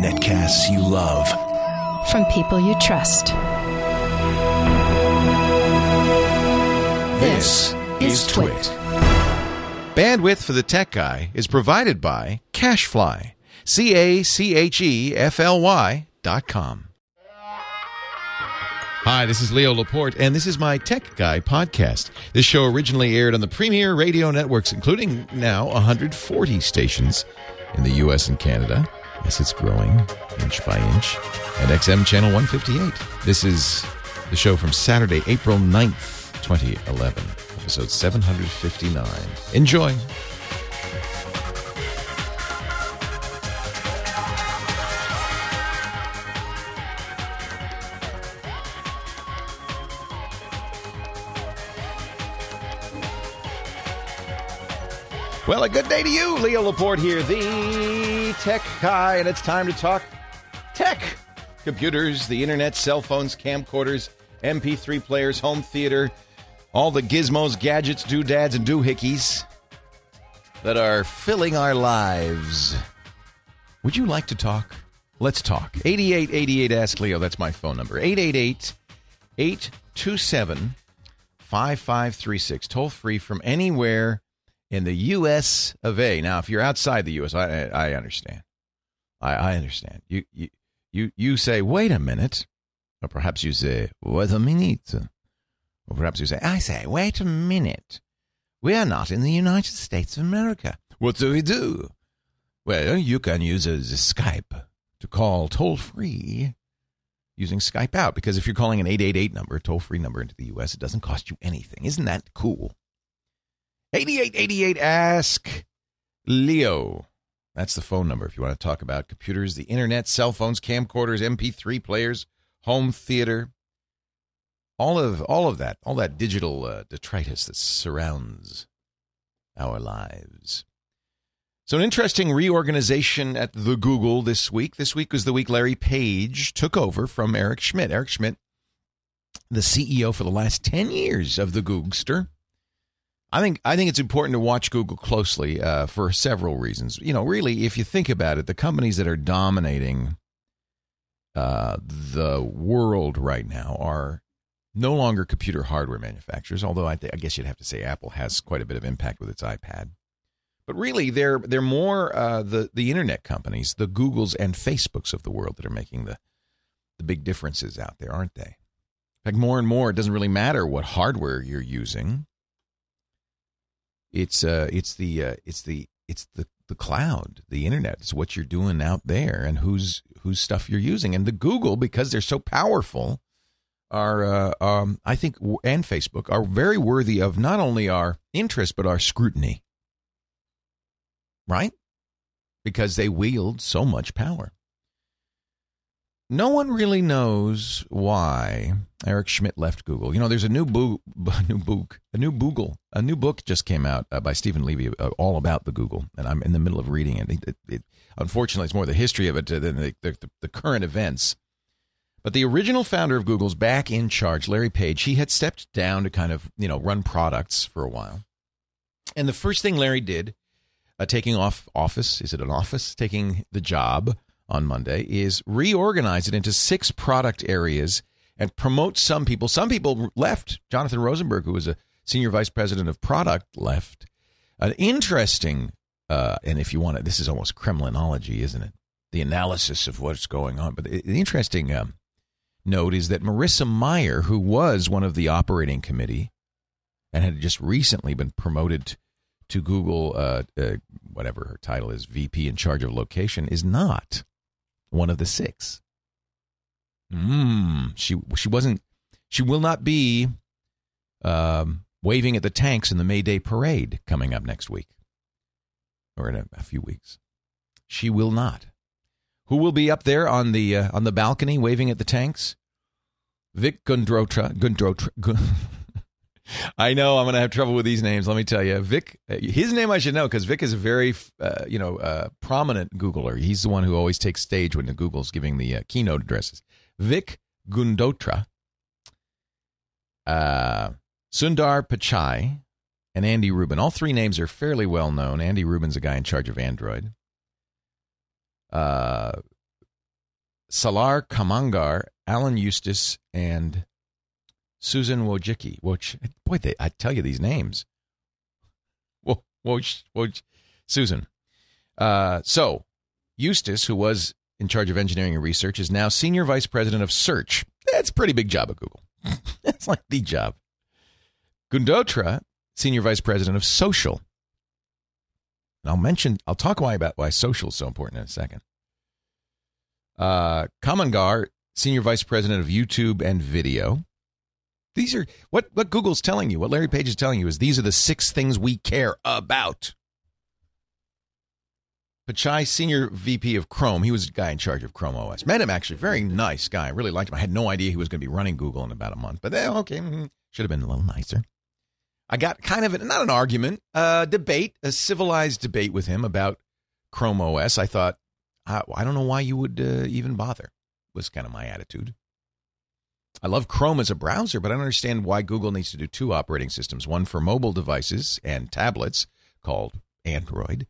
Netcasts you love. From people you trust. This is Twit. Bandwidth for the Tech Guy is provided by CacheFly. C A C H E F L Y dot com. Hi, this is Leo Laporte, and this is my Tech Guy podcast. This show originally aired on the premier radio networks, including now 140 stations in the U.S. and Canada. Yes, it's growing inch by inch. And XM Channel 158. This is the show from Saturday, April 9th, 2011, episode 759. Enjoy. Well, a good day to you. Leo Laporte here, the tech guy, and it's time to talk tech. Computers, the internet, cell phones, camcorders, MP3 players, home theater, all the gizmos, gadgets, doodads, and doohickeys that are filling our lives. Would you like to talk? Let's talk. 8888 Ask Leo. That's my phone number. 888 827 5536. Toll free from anywhere in the U.S. of A. Now, if you're outside the U.S., I, I understand. I, I understand. You, you, you, you say, wait a minute. Or perhaps you say, wait a minute. Or perhaps you say, I say, wait a minute. We are not in the United States of America. What do we do? Well, you can use uh, a, a Skype to call toll free using Skype out because if you're calling an 888 number, toll free number into the U.S., it doesn't cost you anything. Isn't that cool? 8888 Ask Leo. That's the phone number if you want to talk about computers, the internet, cell phones, camcorders, MP3 players, home theater, all of all of that, all that digital uh, detritus that surrounds our lives. So, an interesting reorganization at the Google this week. This week was the week Larry Page took over from Eric Schmidt. Eric Schmidt, the CEO for the last 10 years of the Googster. I think I think it's important to watch Google closely uh, for several reasons. You know, really, if you think about it, the companies that are dominating uh, the world right now are no longer computer hardware manufacturers. Although I, th- I, guess you'd have to say Apple has quite a bit of impact with its iPad. But really, they're they're more uh, the the internet companies, the Googles and Facebooks of the world that are making the the big differences out there, aren't they? In fact, more and more, it doesn't really matter what hardware you're using it's uh, it's the uh, it's the it's the the cloud, the internet. It's what you're doing out there and whose whose stuff you're using. And the Google, because they're so powerful, are uh, um, I think and Facebook are very worthy of not only our interest but our scrutiny. Right? Because they wield so much power no one really knows why Eric Schmidt left Google. You know, there's a new book, new book, a new Google, a new book just came out uh, by Steven Levy, uh, all about the Google, and I'm in the middle of reading it. It, it, it unfortunately, it's more the history of it than the, the, the current events. But the original founder of Google's back in charge, Larry Page. He had stepped down to kind of you know run products for a while, and the first thing Larry did, uh, taking off office, is it an office? Taking the job on Monday is reorganize it into six product areas and promote some people. Some people left. Jonathan Rosenberg, who was a senior vice president of product, left. An interesting, uh, and if you want to, this is almost Kremlinology, isn't it? The analysis of what's going on. But the, the interesting um, note is that Marissa Mayer, who was one of the operating committee and had just recently been promoted to Google, uh, uh, whatever her title is, VP in charge of location, is not one of the six. Mm, she she wasn't. She will not be um, waving at the tanks in the May Day parade coming up next week, or in a, a few weeks. She will not. Who will be up there on the uh, on the balcony waving at the tanks? Vic Gundrotra. Gundrotra. I know I'm going to have trouble with these names. Let me tell you, Vic. His name I should know because Vic is a very, uh, you know, uh, prominent Googler. He's the one who always takes stage when the Google's giving the uh, keynote addresses. Vic Gundotra, uh, Sundar Pichai, and Andy Rubin. All three names are fairly well known. Andy Rubin's a guy in charge of Android. uh, Salar Kamangar, Alan Eustace, and Susan Wojcicki. Woj, boy, they, I tell you these names. Woj, Woj, Woj, Susan. Uh, so, Eustace, who was in charge of engineering and research, is now senior vice president of search. That's a pretty big job at Google. That's like the job. Gundotra, senior vice president of social. And I'll mention, I'll talk why about why social is so important in a second. Uh, Kamangar, senior vice president of YouTube and video. These are what what Google's telling you, what Larry Page is telling you is these are the six things we care about. Pichai, senior VP of Chrome, he was the guy in charge of Chrome OS. Met him actually, very nice guy. I really liked him. I had no idea he was going to be running Google in about a month, but then, okay, mm-hmm. should have been a little nicer. I got kind of an, not an argument, a debate, a civilized debate with him about Chrome OS. I thought, I, I don't know why you would uh, even bother. Was kind of my attitude. I love Chrome as a browser, but I don't understand why Google needs to do two operating systems: one for mobile devices and tablets called Android,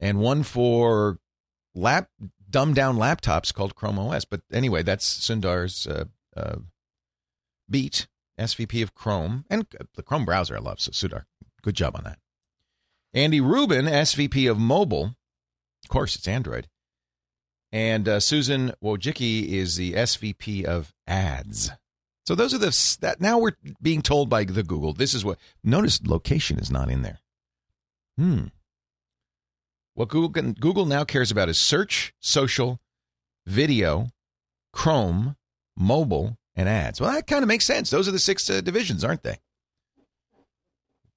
and one for lap dumbed down laptops called Chrome OS. But anyway, that's Sundar's uh, uh, beat SVP of Chrome and the Chrome browser I love. So Sundar, good job on that. Andy Rubin, SVP of Mobile. Of course, it's Android. And uh, Susan Wojcicki is the SVP of Ads. So those are the that now we're being told by the Google. This is what notice location is not in there. Hmm. What Google Google now cares about is search, social, video, Chrome, mobile, and ads. Well, that kind of makes sense. Those are the six uh, divisions, aren't they?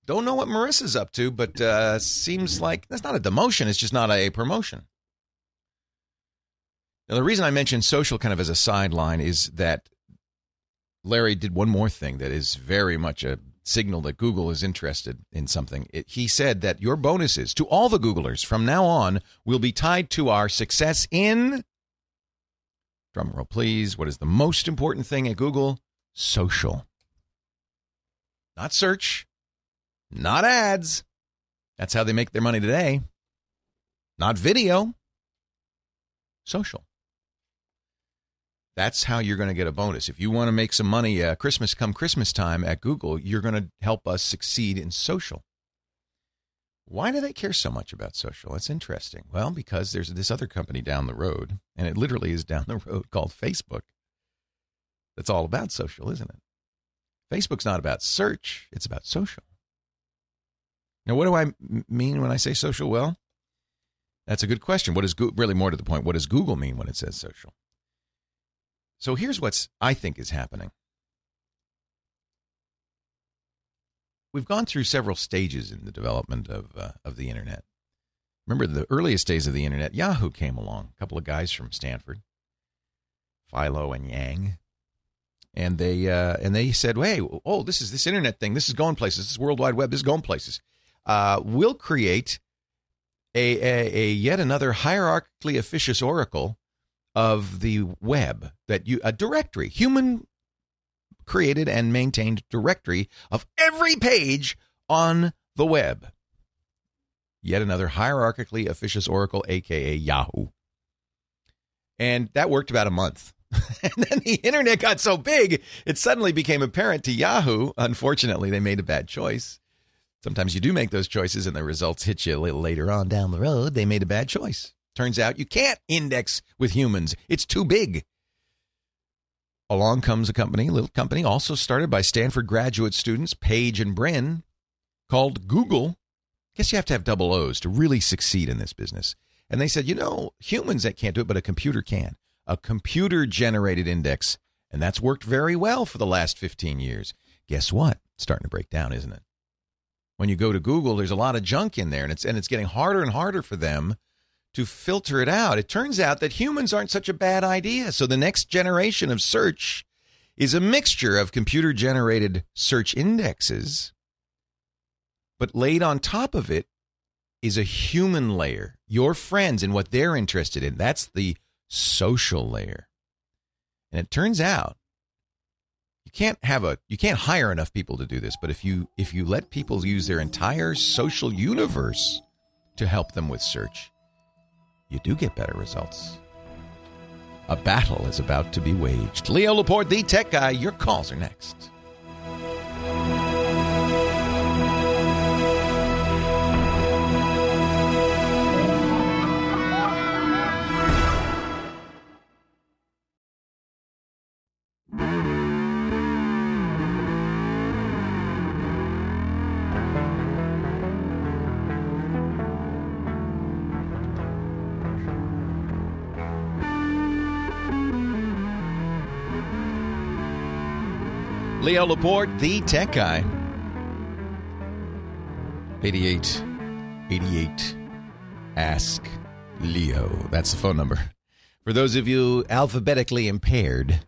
Don't know what Marissa's up to, but uh, seems like that's not a demotion. It's just not a promotion. Now, the reason I mentioned social kind of as a sideline is that Larry did one more thing that is very much a signal that Google is interested in something. It, he said that your bonuses to all the Googlers from now on will be tied to our success in Drum roll, please. What is the most important thing at Google? Social. Not search, not ads. That's how they make their money today. Not video, social. That's how you're going to get a bonus. If you want to make some money uh, Christmas come Christmas time at Google, you're going to help us succeed in social. Why do they care so much about social? It's interesting. Well, because there's this other company down the road, and it literally is down the road called Facebook. That's all about social, isn't it? Facebook's not about search, it's about social. Now, what do I mean when I say social? Well, that's a good question. What is Go- really more to the point? What does Google mean when it says social? So here's what's I think is happening. we've gone through several stages in the development of uh, of the internet. Remember the earliest days of the internet, Yahoo came along, a couple of guys from Stanford, Filo and Yang, and they uh, and they said, "Hey, oh, this is this internet thing. This is going places. This is World Wide Web. This is going places. Uh, we'll create a, a, a yet another hierarchically officious oracle of the web that you a directory, human created and maintained directory of every page on the web. Yet another hierarchically officious oracle, aka Yahoo. And that worked about a month. and then the internet got so big, it suddenly became apparent to Yahoo. Unfortunately, they made a bad choice. Sometimes you do make those choices and the results hit you a little later on down the road. They made a bad choice. Turns out you can't index with humans, it's too big along comes a company, a little company, also started by Stanford graduate students, Page and Brin, called Google. Guess you have to have double O's to really succeed in this business. And they said, you know, humans that can't do it, but a computer can. A computer generated index. And that's worked very well for the last 15 years. Guess what? It's starting to break down, isn't it? When you go to Google, there's a lot of junk in there, and it's and it's getting harder and harder for them to filter it out. It turns out that humans aren't such a bad idea. So the next generation of search is a mixture of computer generated search indexes, but laid on top of it is a human layer, your friends and what they're interested in. That's the social layer. And it turns out you can't have a you can't hire enough people to do this, but if you if you let people use their entire social universe to help them with search, you do get better results. A battle is about to be waged. Leo Laporte, the tech guy, your calls are next. Leo Laporte, the tech guy. 88 88 Ask Leo. That's the phone number. For those of you alphabetically impaired,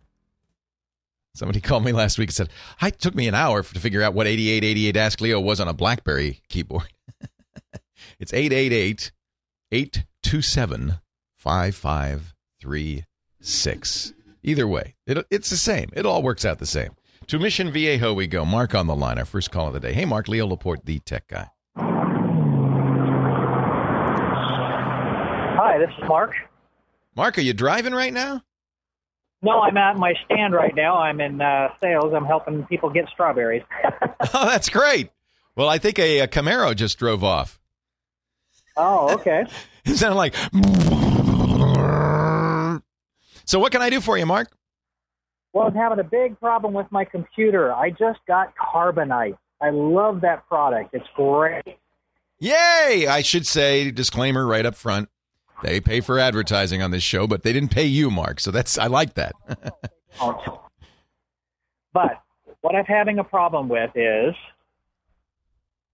somebody called me last week and said, It took me an hour to figure out what 8888 Ask Leo was on a Blackberry keyboard. it's 888 827 5536. Either way, it, it's the same. It all works out the same. To Mission Viejo we go. Mark on the line, our first call of the day. Hey, Mark, Leo Laporte, the tech guy. Hi, this is Mark. Mark, are you driving right now? No, I'm at my stand right now. I'm in uh, sales. I'm helping people get strawberries. oh, that's great. Well, I think a, a Camaro just drove off. Oh, okay. it sounded like. So, what can I do for you, Mark? Well, I'm having a big problem with my computer. I just got Carbonite. I love that product. It's great. Yay! I should say, disclaimer right up front. They pay for advertising on this show, but they didn't pay you, Mark. So that's I like that. but what I'm having a problem with is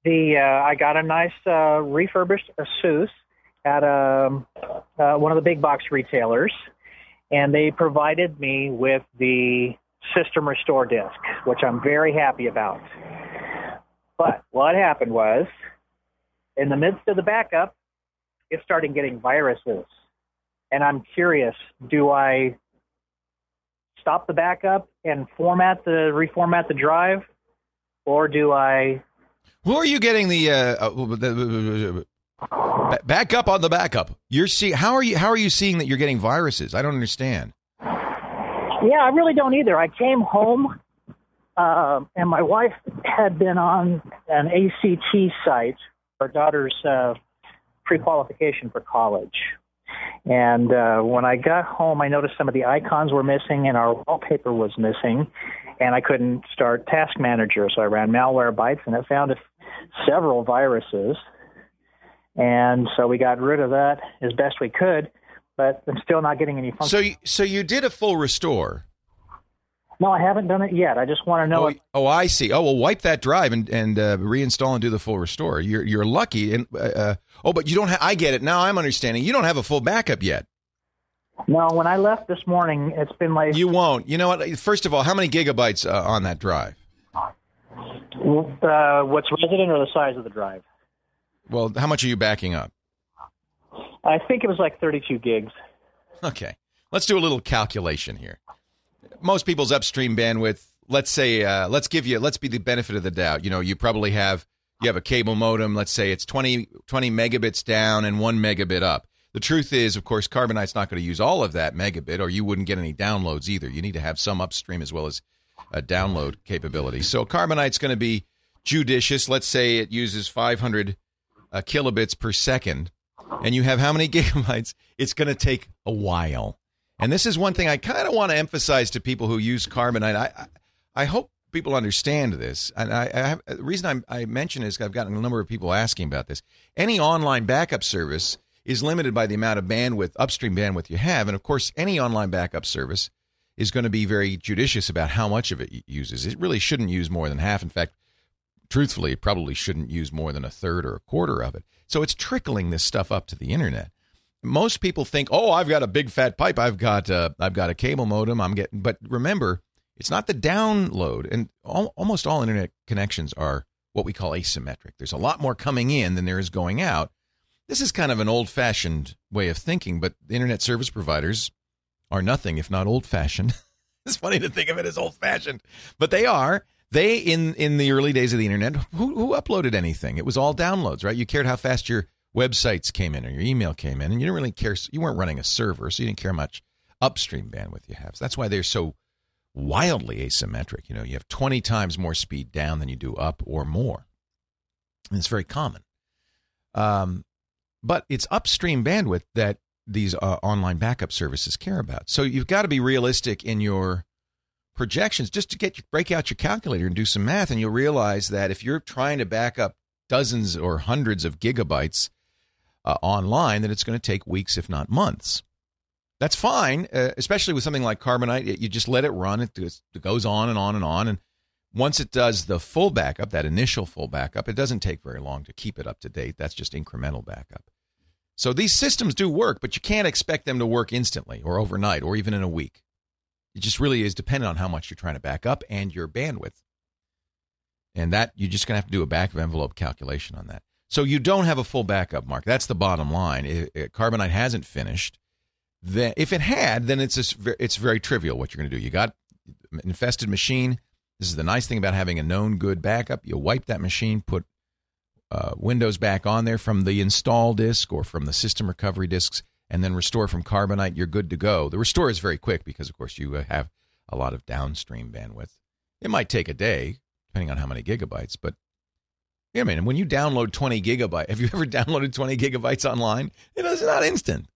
the uh, I got a nice uh, refurbished Asus at um, uh, one of the big box retailers, and they provided me with the system restore disk, which I'm very happy about. But what happened was, in the midst of the backup, it started getting viruses. And I'm curious, do I stop the backup and format the reformat the drive, or do I? Who are you getting the, uh, the back up on the backup? You're see how are you how are you seeing that you're getting viruses? I don't understand. Yeah, I really don't either. I came home, uh, and my wife had been on an ACT site, her daughter's uh, pre-qualification for college. And uh, when I got home, I noticed some of the icons were missing and our wallpaper was missing, and I couldn't start Task Manager. So I ran malware Malwarebytes, and it found several viruses. And so we got rid of that as best we could, but I'm still not getting any function. So, you, so you did a full restore. No, I haven't done it yet. I just want to know. Oh, oh I see. Oh, well, wipe that drive and and uh, reinstall and do the full restore. You're you're lucky. And uh, uh oh, but you don't. have I get it now. I'm understanding. You don't have a full backup yet. No, when I left this morning, it's been like you won't. You know what? First of all, how many gigabytes uh, on that drive? Uh, what's resident or the size of the drive? Well, how much are you backing up? I think it was like 32 gigs. Okay. Let's do a little calculation here. Most people's upstream bandwidth, let's say, uh, let's give you, let's be the benefit of the doubt. You know, you probably have, you have a cable modem. Let's say it's 20, 20 megabits down and one megabit up. The truth is, of course, Carbonite's not going to use all of that megabit, or you wouldn't get any downloads either. You need to have some upstream as well as a download capability. So Carbonite's going to be judicious. Let's say it uses 500 uh, kilobits per second, and you have how many gigabytes? It's going to take a while. And this is one thing I kind of want to emphasize to people who use Carbonite. I, I, I hope people understand this. And I, I have, the reason I'm, I mention is I've gotten a number of people asking about this. Any online backup service is limited by the amount of bandwidth, upstream bandwidth you have. And of course, any online backup service is going to be very judicious about how much of it uses. It really shouldn't use more than half. In fact, truthfully, probably shouldn't use more than a third or a quarter of it. So it's trickling this stuff up to the internet. Most people think, "Oh, I've got a big fat pipe. I've got uh, I've got a cable modem. I'm getting." But remember, it's not the download, and all, almost all internet connections are what we call asymmetric. There's a lot more coming in than there is going out. This is kind of an old-fashioned way of thinking, but internet service providers are nothing if not old-fashioned. it's funny to think of it as old-fashioned, but they are they in in the early days of the internet, who, who uploaded anything? It was all downloads, right? You cared how fast your websites came in or your email came in, and you didn't really care. You weren't running a server, so you didn't care much upstream bandwidth you have. So that's why they're so wildly asymmetric. You know, you have 20 times more speed down than you do up or more. And it's very common. Um, but it's upstream bandwidth that these uh, online backup services care about. So you've got to be realistic in your projections just to get your, break out your calculator and do some math and you'll realize that if you're trying to back up dozens or hundreds of gigabytes uh, online that it's going to take weeks if not months. That's fine uh, especially with something like carbonite you just let it run it goes on and on and on and once it does the full backup that initial full backup it doesn't take very long to keep it up to date. That's just incremental backup. So these systems do work but you can't expect them to work instantly or overnight or even in a week it just really is dependent on how much you're trying to back up and your bandwidth. And that you're just going to have to do a back of envelope calculation on that. So you don't have a full backup, Mark. That's the bottom line. It, it, Carbonite hasn't finished. Then, if it had, then it's a, it's very trivial what you're going to do. You got infested machine. This is the nice thing about having a known good backup. You wipe that machine, put uh, Windows back on there from the install disk or from the system recovery disks, and then restore from carbonite, you're good to go. The restore is very quick because, of course, you uh, have a lot of downstream bandwidth. It might take a day, depending on how many gigabytes, but yeah, I mean, when you download 20 gigabytes, have you ever downloaded 20 gigabytes online? It is not instant.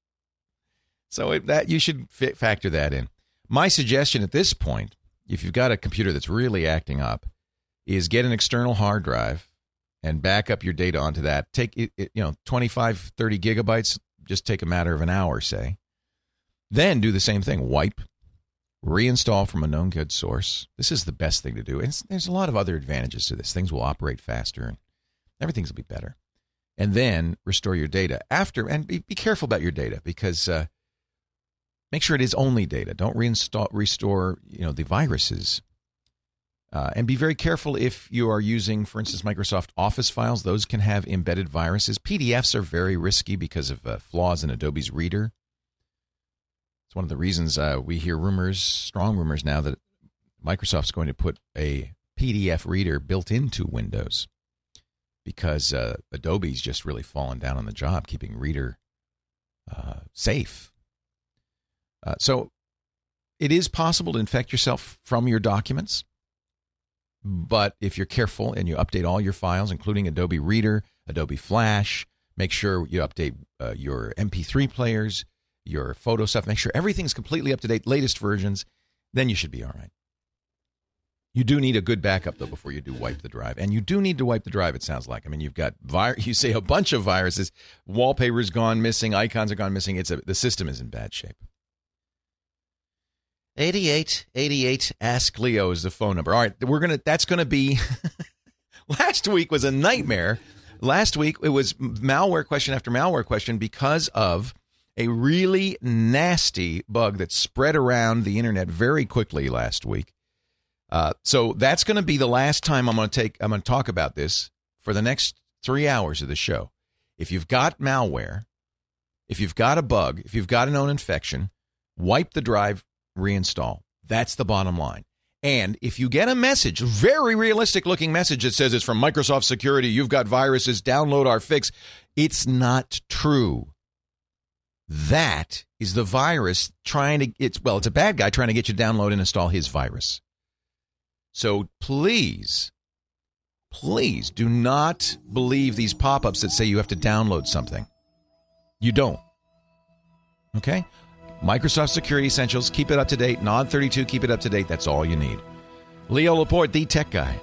So it, that you should f- factor that in. My suggestion at this point, if you've got a computer that's really acting up, is get an external hard drive and back up your data onto that. Take it, it you know, 25, 30 gigabytes, just take a matter of an hour, say. Then do the same thing wipe, reinstall from a known good source. This is the best thing to do. And there's a lot of other advantages to this. Things will operate faster and everything's will be better. And then restore your data after, and be, be careful about your data because uh, make sure it is only data. Don't reinstall, restore, you know, the viruses uh, and be very careful if you are using, for instance, Microsoft Office files. Those can have embedded viruses. PDFs are very risky because of uh, flaws in Adobe's Reader. It's one of the reasons uh, we hear rumors, strong rumors now, that Microsoft's going to put a PDF reader built into Windows because uh, Adobe's just really fallen down on the job keeping Reader uh, safe. Uh, so it is possible to infect yourself from your documents. But if you're careful and you update all your files, including Adobe Reader, Adobe Flash, make sure you update uh, your MP3 players, your photo stuff, make sure everything's completely up to date, latest versions, then you should be all right. You do need a good backup though before you do wipe the drive, and you do need to wipe the drive. It sounds like. I mean, you've got vi- you say a bunch of viruses, wallpaper's gone missing, icons are gone missing. It's a, the system is in bad shape. 8888 Ask Leo is the phone number. All right, we're to that's to be Last week was a nightmare. Last week it was malware question after malware question because of a really nasty bug that spread around the internet very quickly last week. Uh, so that's to be the last time I'm to take I'm to talk about this for the next 3 hours of the show. If you've got malware, if you've got a bug, if you've got a known infection, wipe the drive reinstall. That's the bottom line. And if you get a message, very realistic looking message that says it's from Microsoft Security, you've got viruses, download our fix, it's not true. That is the virus trying to it's well, it's a bad guy trying to get you to download and install his virus. So please, please do not believe these pop-ups that say you have to download something. You don't. Okay? Microsoft Security Essentials, keep it up to date. NOD32, keep it up to date. That's all you need. Leo Laporte, the tech guy.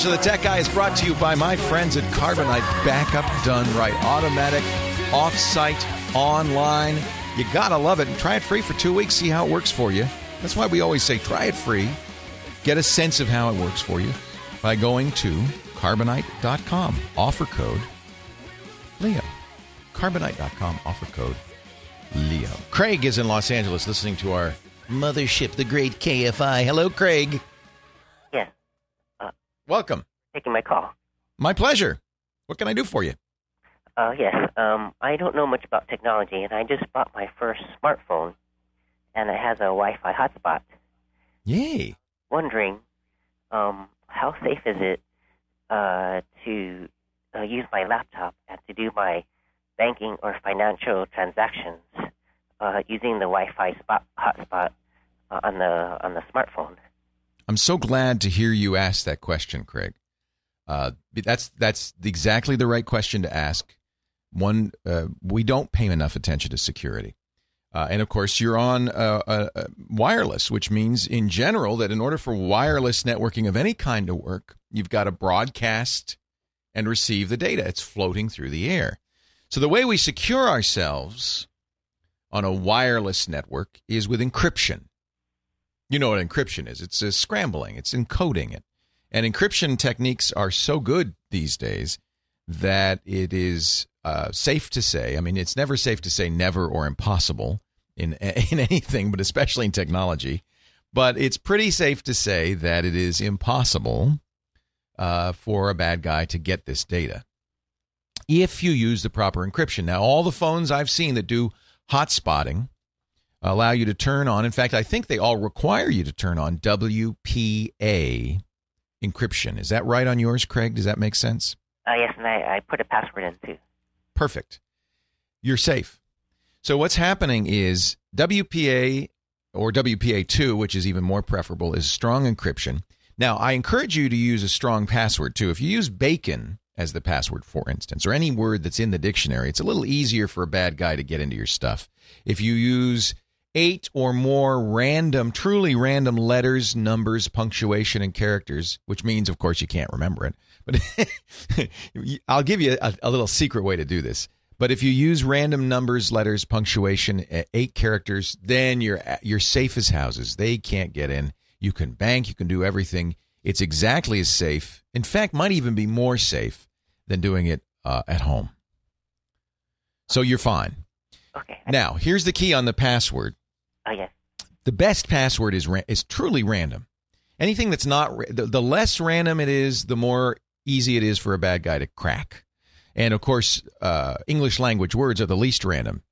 Portion of the Tech Guy is brought to you by my friends at Carbonite Backup Done Right. Automatic, off site, online. You gotta love it. And try it free for two weeks. See how it works for you. That's why we always say try it free. Get a sense of how it works for you by going to carbonite.com. Offer code Leo. Carbonite.com. Offer code Leo. Craig is in Los Angeles listening to our mothership, the great KFI. Hello, Craig. Welcome. taking my call. My pleasure. What can I do for you? Uh, yes, um, I don't know much about technology, and I just bought my first smartphone, and it has a Wi-Fi hotspot. Yay. Wondering, um, how safe is it uh, to uh, use my laptop and to do my banking or financial transactions uh, using the Wi-Fi spot, hotspot uh, on the on the smartphone? I'm so glad to hear you ask that question, Craig. Uh, that's that's exactly the right question to ask. One, uh, we don't pay enough attention to security, uh, and of course, you're on uh, uh, uh, wireless, which means, in general, that in order for wireless networking of any kind to work, you've got to broadcast and receive the data. It's floating through the air. So the way we secure ourselves on a wireless network is with encryption. You know what encryption is? It's a scrambling, it's encoding it. And encryption techniques are so good these days that it is uh, safe to say. I mean, it's never safe to say never or impossible in in anything, but especially in technology. But it's pretty safe to say that it is impossible uh, for a bad guy to get this data if you use the proper encryption. Now, all the phones I've seen that do hotspotting allow you to turn on. In fact, I think they all require you to turn on WPA encryption. Is that right on yours, Craig? Does that make sense? Uh, yes, and I, I put a password in too. Perfect. You're safe. So what's happening is WPA or WPA2, which is even more preferable, is strong encryption. Now, I encourage you to use a strong password too. If you use bacon as the password, for instance, or any word that's in the dictionary, it's a little easier for a bad guy to get into your stuff. If you use eight or more random, truly random letters, numbers, punctuation, and characters, which means, of course, you can't remember it. But I'll give you a, a little secret way to do this. But if you use random numbers, letters, punctuation, eight characters, then you're you're safe as houses. They can't get in. You can bank. You can do everything. It's exactly as safe. In fact, might even be more safe than doing it uh, at home. So you're fine. Okay. Now, here's the key on the password. Oh, yes. The best password is ra- is truly random. Anything that's not ra- the, the less random it is, the more easy it is for a bad guy to crack. And of course, uh, English language words are the least random.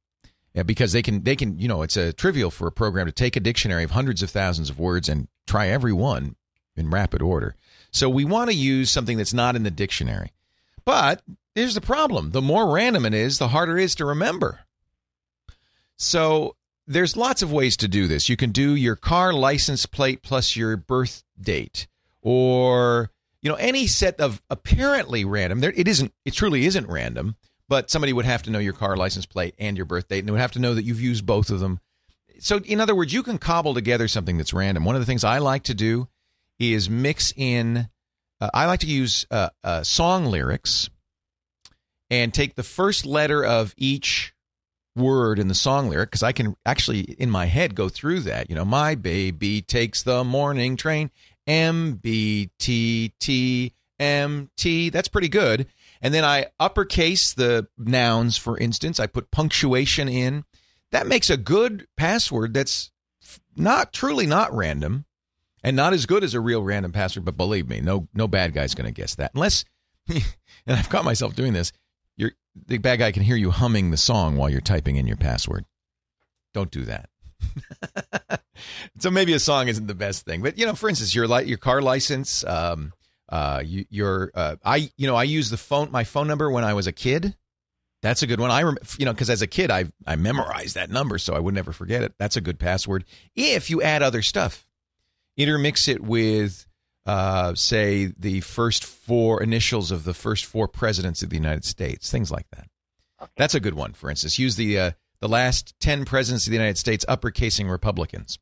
Yeah, because they can they can you know it's a trivial for a program to take a dictionary of hundreds of thousands of words and try every one in rapid order. So we want to use something that's not in the dictionary. But here's the problem: the more random it is, the harder it is to remember. So there's lots of ways to do this. You can do your car license plate plus your birth date, or you know any set of apparently random. There, it isn't. It truly isn't random. But somebody would have to know your car license plate and your birth date, and they would have to know that you've used both of them. So, in other words, you can cobble together something that's random. One of the things I like to do is mix in. Uh, I like to use uh, uh, song lyrics and take the first letter of each word in the song lyric because I can actually in my head go through that. You know, my baby takes the morning train. M B T T M T. That's pretty good. And then I uppercase the nouns, for instance. I put punctuation in. That makes a good password that's not truly not random and not as good as a real random password. But believe me, no no bad guy's going to guess that unless. and I've caught myself doing this. The bad guy can hear you humming the song while you're typing in your password. Don't do that. so maybe a song isn't the best thing, but you know, for instance, your li- your car license, um, uh, you, your uh, I you know I use the phone my phone number when I was a kid. That's a good one. I rem- you know because as a kid I I memorized that number so I would never forget it. That's a good password. If you add other stuff, intermix it with uh, say the first four initials of the first four presidents of the United States, things like that. Okay. That's a good one. For instance, use the uh, the last ten presidents of the United States uppercasing Republicans.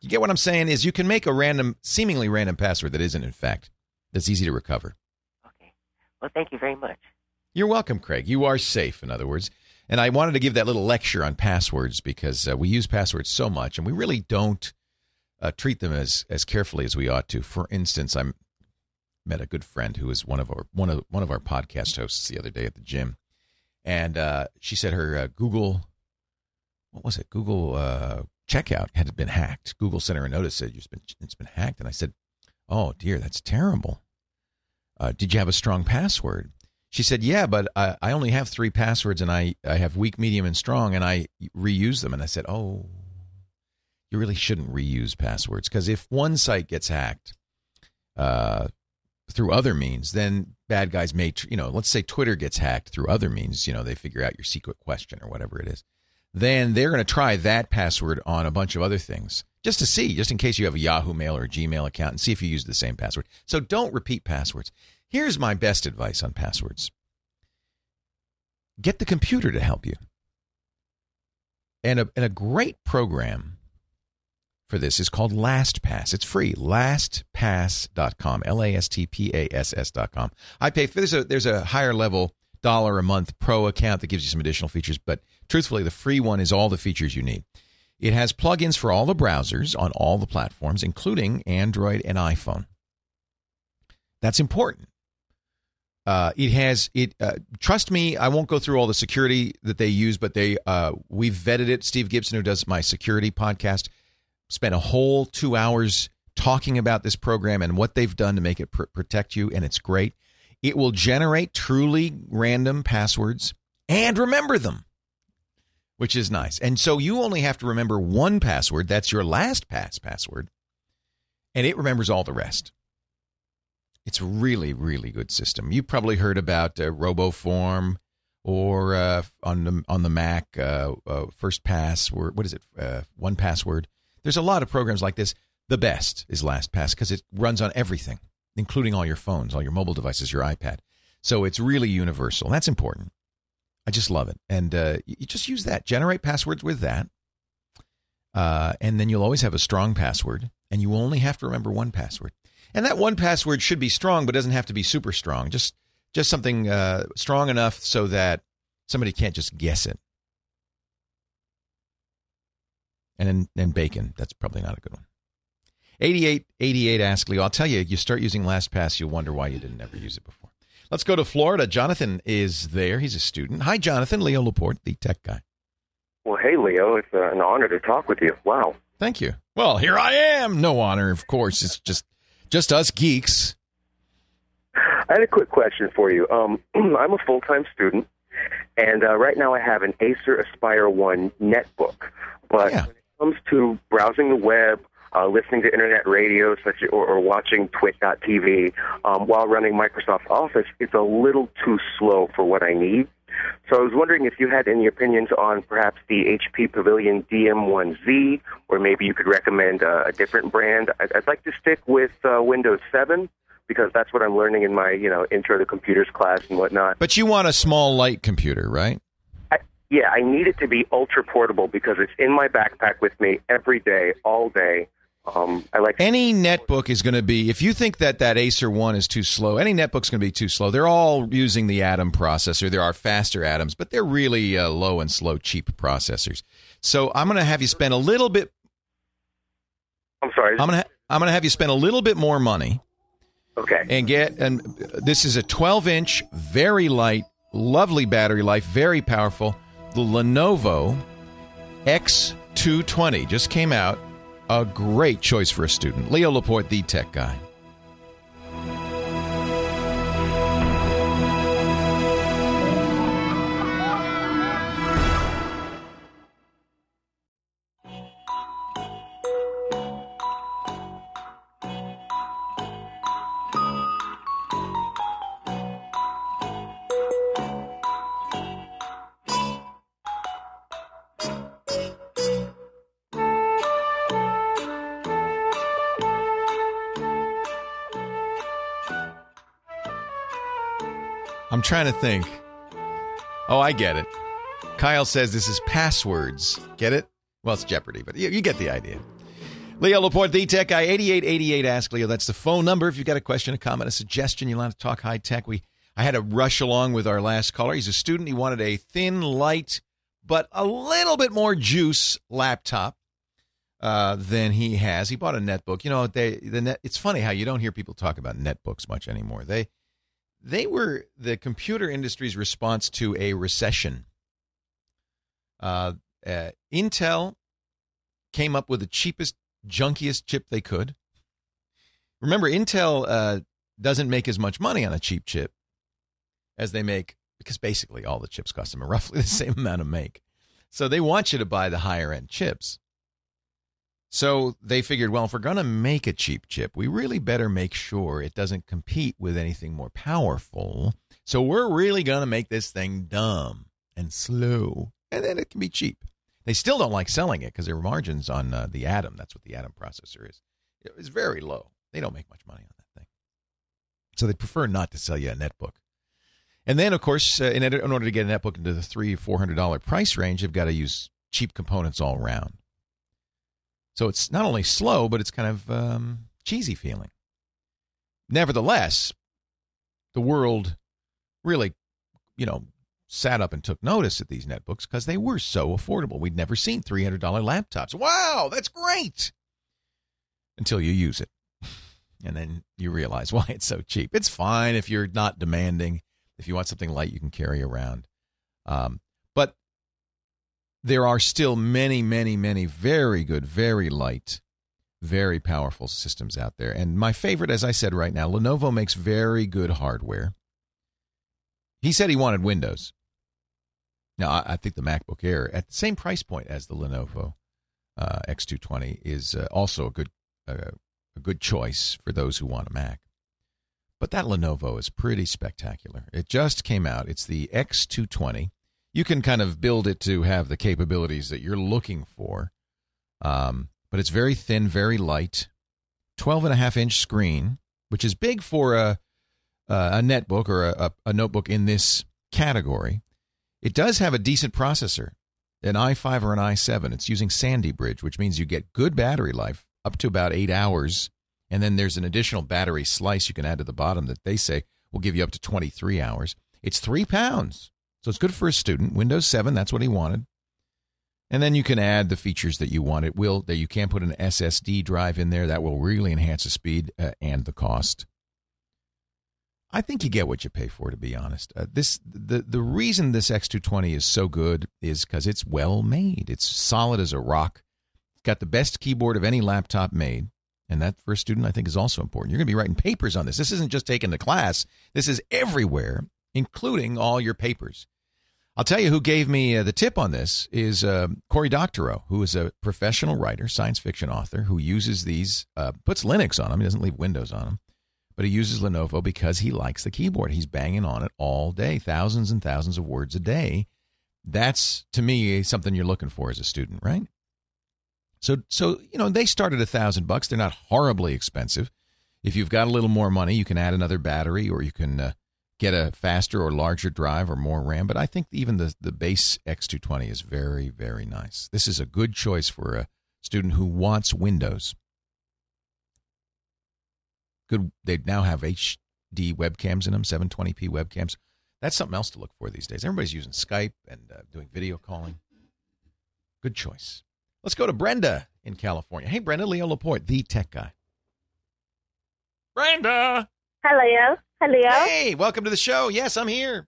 You get what I'm saying? Is you can make a random, seemingly random password that isn't in fact that's easy to recover. Okay. Well, thank you very much. You're welcome, Craig. You are safe, in other words. And I wanted to give that little lecture on passwords because uh, we use passwords so much, and we really don't uh, treat them as as carefully as we ought to. For instance, I met a good friend who was one of our one of one of our podcast hosts the other day at the gym, and uh, she said her uh, Google, what was it? Google uh, checkout had been hacked. Google sent her a notice said it's been it's been hacked, and I said, "Oh dear, that's terrible." Uh, did you have a strong password? She said, "Yeah, but I, I only have three passwords, and I I have weak, medium, and strong, and I reuse them." And I said, "Oh." You really shouldn't reuse passwords because if one site gets hacked, uh, through other means, then bad guys may, you know, let's say Twitter gets hacked through other means, you know, they figure out your secret question or whatever it is. Then they're going to try that password on a bunch of other things just to see, just in case you have a Yahoo Mail or a Gmail account and see if you use the same password. So don't repeat passwords. Here's my best advice on passwords get the computer to help you. And a, and a great program for this is called LastPass. It's free. LastPass.com. L A S T P A S S.com. I pay for there's a there's a higher level dollar a month pro account that gives you some additional features, but truthfully, the free one is all the features you need. It has plugins for all the browsers on all the platforms, including Android and iPhone. That's important. Uh, it has it. Uh, trust me, I won't go through all the security that they use, but they uh, we've vetted it. Steve Gibson, who does my security podcast, spent a whole two hours talking about this program and what they've done to make it pr- protect you, and it's great. It will generate truly random passwords and remember them, which is nice. And so you only have to remember one password. That's your LastPass password, and it remembers all the rest. It's a really, really good system. You probably heard about uh, RoboForm or uh, on the on the Mac, uh, uh First Pass. What is it? Uh, 1Password. There's a lot of programs like this. The best is LastPass because it runs on everything, including all your phones, all your mobile devices, your iPad. So it's really universal. That's important. I just love it. And uh, you just use that. Generate passwords with that. Uh, and then you'll always have a strong password, and you only have to remember one password. And that one password should be strong, but doesn't have to be super strong. Just just something uh, strong enough so that somebody can't just guess it. And and bacon. That's probably not a good one. 88, 88 Ask Leo. I'll tell you, you start using LastPass, you'll wonder why you didn't ever use it before. Let's go to Florida. Jonathan is there. He's a student. Hi, Jonathan. Leo Laporte, the tech guy. Well, hey, Leo. It's uh, an honor to talk with you. Wow. Thank you. Well, here I am. No honor, of course. It's just just us geeks. I had a quick question for you. Um, I'm a full time student, and uh, right now I have an Acer Aspire One netbook. But yeah comes to browsing the web, uh, listening to internet radio, such or, or watching Twit.tv um, while running Microsoft Office, it's a little too slow for what I need. So I was wondering if you had any opinions on perhaps the HP Pavilion DM1Z, or maybe you could recommend uh, a different brand. I'd, I'd like to stick with uh, Windows 7 because that's what I'm learning in my you know intro to computers class and whatnot. But you want a small light computer, right? Yeah, I need it to be ultra portable because it's in my backpack with me every day, all day. Um, I like any netbook is going to be. If you think that that Acer one is too slow, any netbook's going to be too slow. They're all using the Atom processor. There are faster Atoms, but they're really uh, low and slow, cheap processors. So I'm going to have you spend a little bit. I'm sorry. I'm going to I'm going to have you spend a little bit more money. Okay. And get and this is a 12 inch, very light, lovely battery life, very powerful the Lenovo X220 just came out. A great choice for a student. Leo Laporte, the tech guy. Trying to think. Oh, I get it. Kyle says this is passwords. Get it? Well, it's Jeopardy, but you, you get the idea. Leo Laporte, the tech guy, 8888 Ask Leo. That's the phone number. If you've got a question, a comment, a suggestion, you want to talk high tech. We I had to rush along with our last caller. He's a student. He wanted a thin, light, but a little bit more juice laptop uh, than he has. He bought a netbook. You know, they the net. It's funny how you don't hear people talk about netbooks much anymore. They they were the computer industry's response to a recession. Uh, uh, Intel came up with the cheapest, junkiest chip they could. Remember, Intel uh, doesn't make as much money on a cheap chip as they make because basically all the chips cost them roughly the same amount to make. So they want you to buy the higher end chips. So they figured, well, if we're going to make a cheap chip, we really better make sure it doesn't compete with anything more powerful. So we're really going to make this thing dumb and slow, and then it can be cheap. They still don't like selling it because their margins on uh, the Atom, that's what the Atom processor is, is very low. They don't make much money on that thing. So they prefer not to sell you a netbook. And then, of course, uh, in, in order to get a netbook into the three, four hundred dollar price range, you've got to use cheap components all around. So it's not only slow, but it's kind of um, cheesy feeling. Nevertheless, the world really, you know, sat up and took notice at these netbooks because they were so affordable. We'd never seen $300 laptops. Wow, that's great. Until you use it. And then you realize why it's so cheap. It's fine if you're not demanding. If you want something light, you can carry around. Um, there are still many, many, many very good, very light, very powerful systems out there. And my favorite, as I said right now, Lenovo makes very good hardware. He said he wanted Windows. Now, I think the MacBook Air, at the same price point as the Lenovo uh, X220, is uh, also a good uh, a good choice for those who want a Mac. But that Lenovo is pretty spectacular. It just came out. It's the X220 you can kind of build it to have the capabilities that you're looking for. Um, but it's very thin, very light, 12 and a half inch screen, which is big for a, a netbook or a, a notebook in this category. It does have a decent processor, an i5 or an i7. It's using Sandy Bridge, which means you get good battery life up to about eight hours. And then there's an additional battery slice you can add to the bottom that they say will give you up to 23 hours. It's three pounds. So it's good for a student. Windows 7, that's what he wanted. And then you can add the features that you want. It will that you can put an SSD drive in there that will really enhance the speed uh, and the cost. I think you get what you pay for, to be honest. Uh, this the the reason this X220 is so good is because it's well made. It's solid as a rock. It's got the best keyboard of any laptop made, and that for a student I think is also important. You're going to be writing papers on this. This isn't just taking to class. This is everywhere, including all your papers. I'll tell you who gave me uh, the tip on this is uh, Cory Doctorow, who is a professional writer, science fiction author, who uses these, uh, puts Linux on them. He doesn't leave Windows on them, but he uses Lenovo because he likes the keyboard. He's banging on it all day, thousands and thousands of words a day. That's to me something you're looking for as a student, right? So, so you know, they start at a thousand bucks. They're not horribly expensive. If you've got a little more money, you can add another battery, or you can uh, get a faster or larger drive or more RAM. But I think even the, the base X220 is very, very nice. This is a good choice for a student who wants Windows. Good. They now have HD webcams in them, 720p webcams. That's something else to look for these days. Everybody's using Skype and uh, doing video calling. Good choice. Let's go to Brenda in California. Hey, Brenda, Leo Laporte, the tech guy. Brenda. Hi, Leo. Hello. Hey, welcome to the show. Yes, I'm here.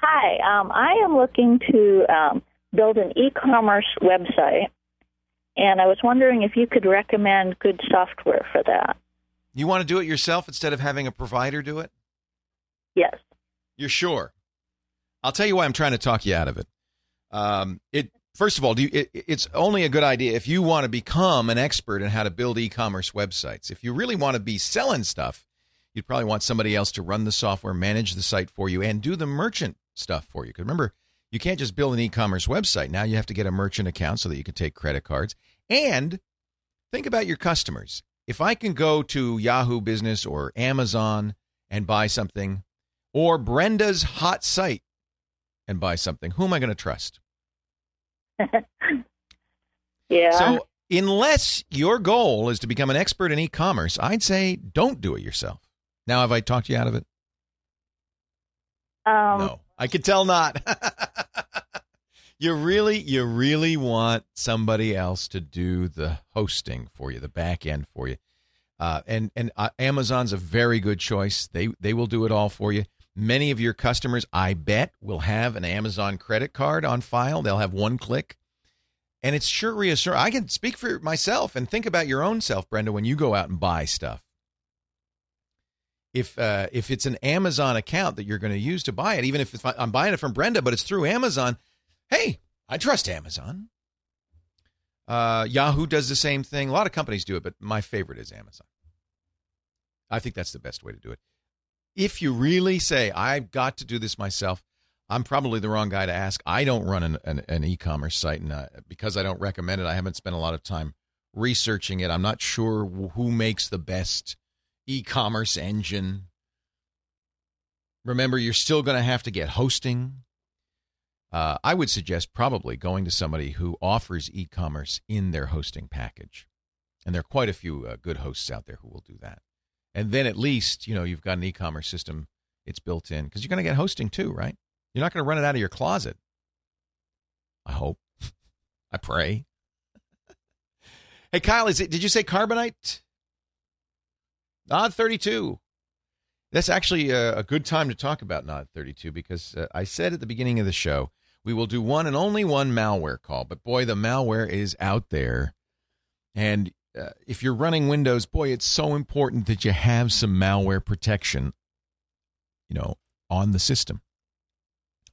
Hi, um, I am looking to um, build an e-commerce website, and I was wondering if you could recommend good software for that. You want to do it yourself instead of having a provider do it? Yes. You're sure? I'll tell you why I'm trying to talk you out of it. Um, it first of all, you, it, it's only a good idea if you want to become an expert in how to build e-commerce websites. If you really want to be selling stuff, you'd probably want somebody else to run the software, manage the site for you, and do the merchant stuff for you. Because remember, you can't just build an e commerce website. Now you have to get a merchant account so that you can take credit cards. And think about your customers. If I can go to Yahoo Business or Amazon and buy something, or Brenda's hot site and buy something, who am I going to trust? yeah. So unless your goal is to become an expert in e-commerce, I'd say don't do it yourself. Now, have I talked you out of it? Um, no, I could tell not. you really, you really want somebody else to do the hosting for you, the back end for you. Uh, and and uh, Amazon's a very good choice. They they will do it all for you. Many of your customers, I bet, will have an Amazon credit card on file. They'll have one click. And it's sure reassuring. I can speak for myself and think about your own self, Brenda, when you go out and buy stuff. If uh, if it's an Amazon account that you're going to use to buy it, even if I'm buying it from Brenda, but it's through Amazon, hey, I trust Amazon. Uh, Yahoo does the same thing. A lot of companies do it, but my favorite is Amazon. I think that's the best way to do it if you really say, I've got to do this myself, I'm probably the wrong guy to ask. I don't run an, an, an e commerce site, and uh, because I don't recommend it, I haven't spent a lot of time researching it. I'm not sure who makes the best e commerce engine. Remember, you're still going to have to get hosting. Uh, I would suggest probably going to somebody who offers e commerce in their hosting package. And there are quite a few uh, good hosts out there who will do that and then at least you know you've got an e-commerce system it's built in because you're going to get hosting too right you're not going to run it out of your closet i hope i pray hey kyle is it did you say carbonite NOD32 that's actually a, a, good time to talk about NOD32 because uh, i said at the beginning of the show we will do one and only one malware call but boy the malware is out there and uh, if you're running Windows, boy, it's so important that you have some malware protection, you know, on the system.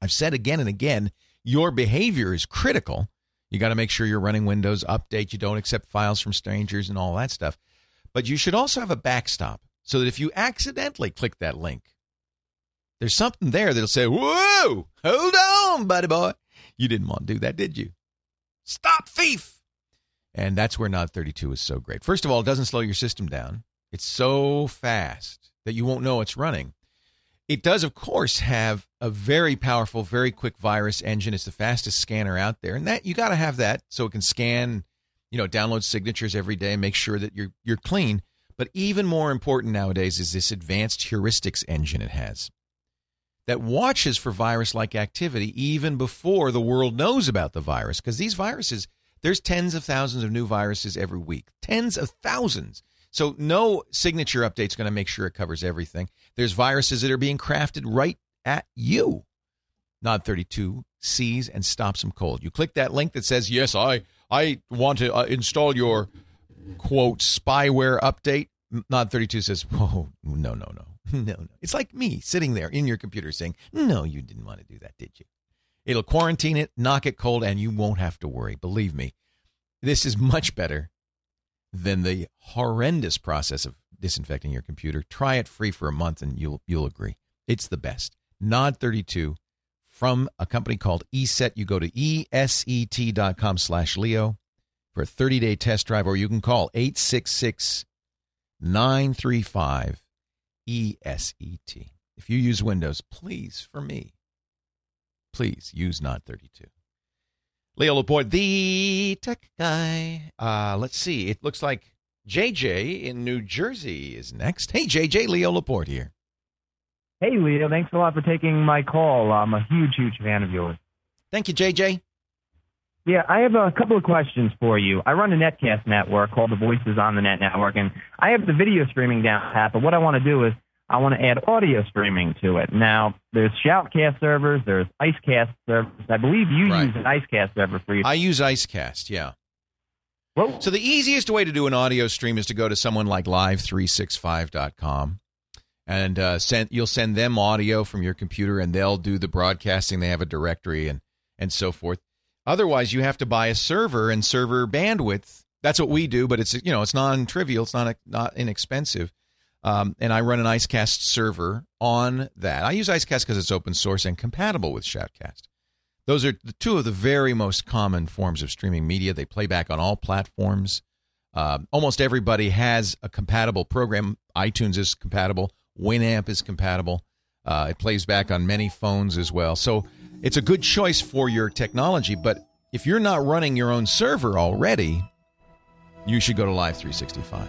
I've said again and again, your behavior is critical. You got to make sure you're running Windows Update, you don't accept files from strangers and all that stuff. But you should also have a backstop so that if you accidentally click that link, there's something there that'll say, Whoa, hold on, buddy boy. You didn't want to do that, did you? Stop thief. And that's where NOD32 is so great. First of all, it doesn't slow your system down. It's so fast that you won't know it's running. It does, of course, have a very powerful, very quick virus engine. It's the fastest scanner out there, and that you got to have that so it can scan, you know, download signatures every day make sure that you're you're clean. But even more important nowadays is this advanced heuristics engine it has that watches for virus-like activity even before the world knows about the virus, because these viruses there's tens of thousands of new viruses every week. Tens of thousands. So no signature update's going to make sure it covers everything. There's viruses that are being crafted right at you. NOD32 sees and stops them cold. You click that link that says, "Yes, I I want to uh, install your quote spyware update." NOD32 says, "Whoa, no, no, no, no, no." It's like me sitting there in your computer saying, "No, you didn't want to do that, did you?" It'll quarantine it, knock it cold, and you won't have to worry. Believe me, this is much better than the horrendous process of disinfecting your computer. Try it free for a month and you'll you'll agree. It's the best. NOD32 from a company called ESET. You go to eset.com slash Leo for a 30-day test drive, or you can call 866 935 ESET. If you use Windows, please, for me, please use NOD32. Leo Laporte, the tech guy. Uh, let's see. It looks like JJ in New Jersey is next. Hey, JJ, Leo Laporte here. Hey, Leo. Thanks a lot for taking my call. I'm a huge, huge fan of yours. Thank you, JJ. Yeah, I have a couple of questions for you. I run a netcast network called the Voices on the Net Network, and I have the video streaming down pat, but what I want to do is I want to add audio streaming to it. Now, there's Shoutcast servers, there's Icecast servers. I believe you right. use an Icecast server for your. I use Icecast, yeah. Well, so the easiest way to do an audio stream is to go to someone like live365.com and uh, send you'll send them audio from your computer and they'll do the broadcasting. They have a directory and and so forth. Otherwise, you have to buy a server and server bandwidth. That's what we do, but it's you know it's non trivial. It's not not inexpensive. Um, and I run an Icecast server on that. I use Icecast because it's open source and compatible with Shoutcast. Those are the two of the very most common forms of streaming media. They play back on all platforms. Uh, almost everybody has a compatible program. iTunes is compatible. Winamp is compatible. Uh, it plays back on many phones as well. So it's a good choice for your technology. But if you're not running your own server already, you should go to Live 365.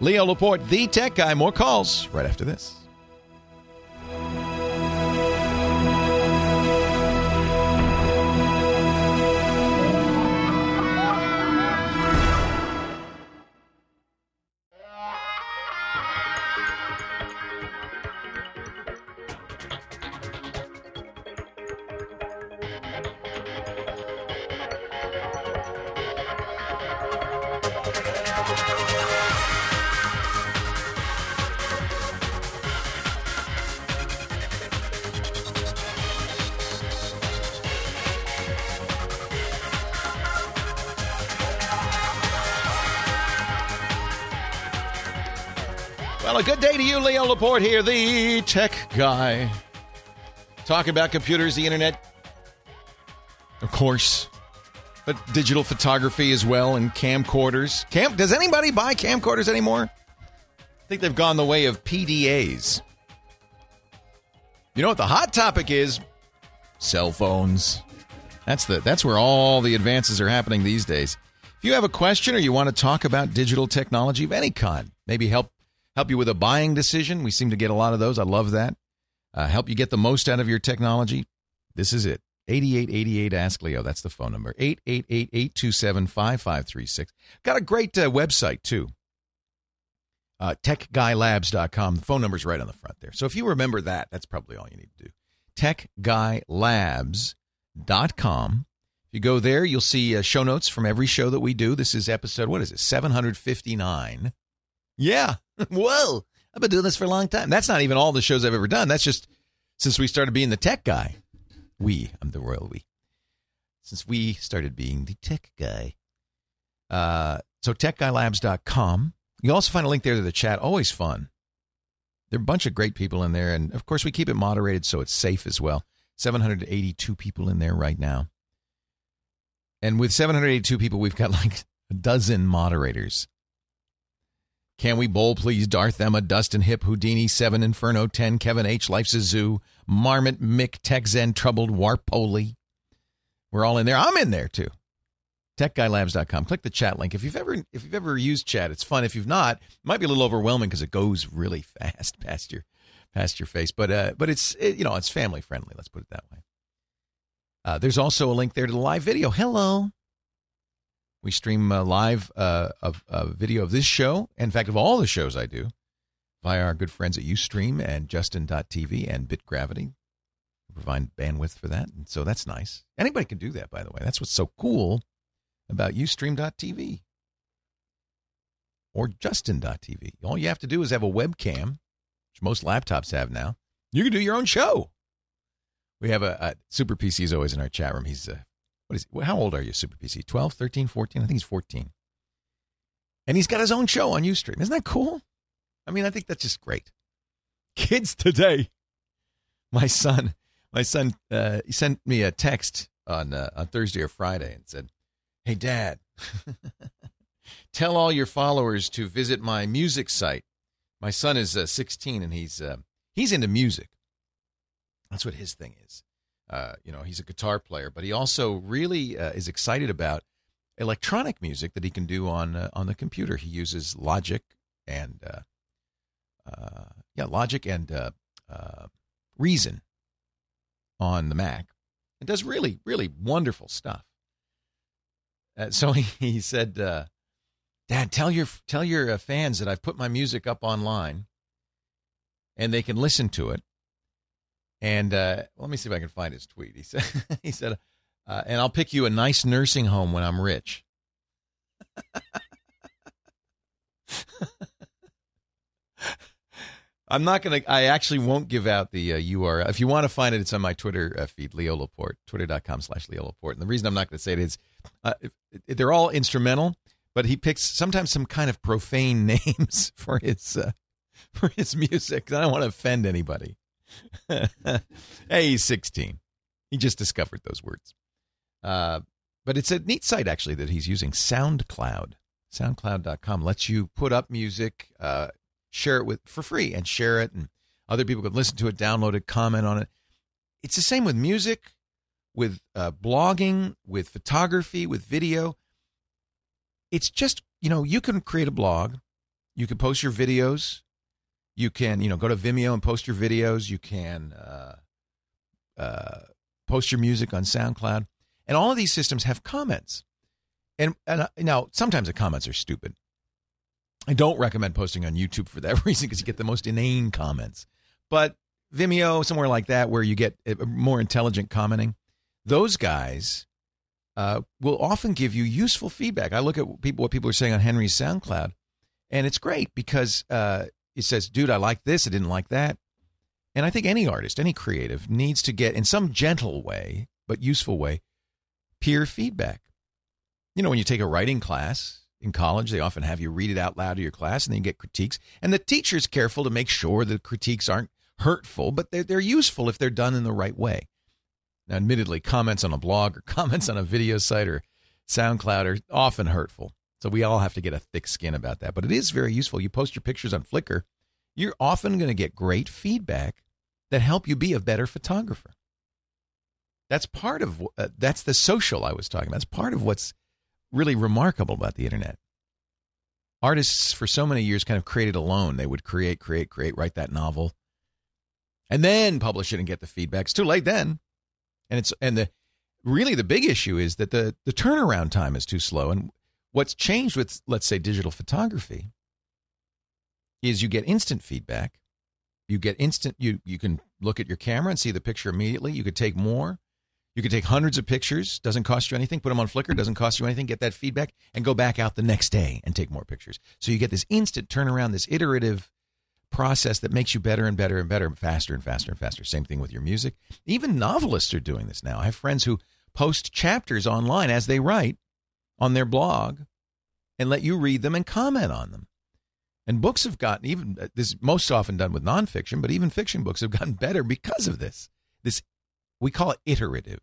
Leo Laporte, the tech guy. More calls right after this. Leo Laporte here, the tech guy. Talking about computers, the internet, of course, but digital photography as well, and camcorders. Cam, does anybody buy camcorders anymore? I think they've gone the way of PDAs. You know what the hot topic is? Cell phones. That's the that's where all the advances are happening these days. If you have a question or you want to talk about digital technology of any kind, maybe help help you with a buying decision. We seem to get a lot of those. I love that. Uh, help you get the most out of your technology. This is it. 8888 Ask Leo. That's the phone number. 888 827 5536. Got a great uh, website, too. Uh, techguylabs.com. The phone number's right on the front there. So if you remember that, that's probably all you need to do. Techguylabs.com. If you go there, you'll see uh, show notes from every show that we do. This is episode, what is it, 759. Yeah. Whoa. I've been doing this for a long time. That's not even all the shows I've ever done. That's just since we started being the tech guy. We, I'm the royal we. Since we started being the tech guy. Uh, so techguylabs.com. You also find a link there to the chat. Always fun. There are a bunch of great people in there. And of course, we keep it moderated so it's safe as well. 782 people in there right now. And with 782 people, we've got like a dozen moderators. Can We Bowl, Please, Darth Emma, Dustin Hip, Houdini, 7 Inferno, 10, Kevin H, Life's a Zoo, Marmot, Mick, Tech Zen, Troubled, Warpoli. We're all in there. I'm in there too. TechGuyLabs.com. Click the chat link. If you've ever if you've ever used chat, it's fun. If you've not, it might be a little overwhelming because it goes really fast past your past your face. But uh, but it's it, you know it's family friendly. Let's put it that way. Uh, there's also a link there to the live video. Hello. We stream uh, live uh, of a video of this show, in fact, of all the shows I do, via our good friends at Ustream and Justin.tv and BitGravity. We provide bandwidth for that, and so that's nice. Anybody can do that, by the way. That's what's so cool about Ustream.tv or Justin.tv. All you have to do is have a webcam, which most laptops have now. You can do your own show. We have a, a Super PC is always in our chat room. He's uh, what is how old are you, Super PC? 12, 13, 14? I think he's 14. And he's got his own show on Ustream. Isn't that cool? I mean, I think that's just great. Kids today. My son, my son, uh, he sent me a text on uh, on Thursday or Friday and said, "Hey, Dad, tell all your followers to visit my music site. My son is uh, 16 and he's uh, he's into music. That's what his thing is. Uh, you know, he's a guitar player, but he also really uh, is excited about electronic music that he can do on uh, on the computer. He uses Logic and uh, uh, yeah, Logic and Reason on the Mac. and does really, really wonderful stuff. so he, he said, "Dad, tell your tell your fans that I've put my music up online, and they can listen to it." And uh, let me see if I can find his tweet. He said, "He said, uh, and I'll pick you a nice nursing home when I'm rich." I'm not gonna. I actually won't give out the uh, URL. If you want to find it, it's on my Twitter uh, feed, Leo Laporte, twitter.com/slash Leo Laporte. And the reason I'm not going to say it is, uh, they're all instrumental, but he picks sometimes some kind of profane names for his uh, for his music. I don't want to offend anybody. hey, he's 16. He just discovered those words. Uh, but it's a neat site, actually, that he's using SoundCloud. SoundCloud.com lets you put up music, uh, share it with for free, and share it, and other people could listen to it, download it, comment on it. It's the same with music, with uh, blogging, with photography, with video. it's just you know you can create a blog, you can post your videos, you can you know go to Vimeo and post your videos, you can uh, uh, post your music on SoundCloud, and all of these systems have comments. And, and uh, now sometimes the comments are stupid. I don't recommend posting on YouTube for that reason because you get the most inane comments. But Vimeo, somewhere like that, where you get uh, more intelligent commenting, those guys uh, will often give you useful feedback. I look at people what people are saying on Henry's SoundCloud, and it's great because uh, it says, "Dude, I like this. I didn't like that." And I think any artist, any creative, needs to get in some gentle way, but useful way, peer feedback. You know, when you take a writing class in college, they often have you read it out loud to your class, and then you get critiques. And the teacher's careful to make sure the critiques aren't hurtful, but they're, they're useful if they're done in the right way. Now, admittedly, comments on a blog or comments on a video site or SoundCloud are often hurtful. So we all have to get a thick skin about that. But it is very useful. You post your pictures on Flickr, you're often going to get great feedback that help you be a better photographer. That's part of uh, that's the social I was talking about. That's part of what's really remarkable about the internet. Artists for so many years kind of created alone. They would create, create, create, write that novel, and then publish it and get the feedback. It's too late then. And it's and the really the big issue is that the the turnaround time is too slow. And what's changed with let's say digital photography is you get instant feedback. You get instant you you can look at your camera and see the picture immediately. You could take more. You could take hundreds of pictures, doesn't cost you anything. Put them on Flickr, doesn't cost you anything. Get that feedback and go back out the next day and take more pictures. So you get this instant turnaround, this iterative process that makes you better and better and better, faster and faster and faster. Same thing with your music. Even novelists are doing this now. I have friends who post chapters online as they write on their blog and let you read them and comment on them. And books have gotten even uh, this is most often done with nonfiction, but even fiction books have gotten better because of this. This we call it iterative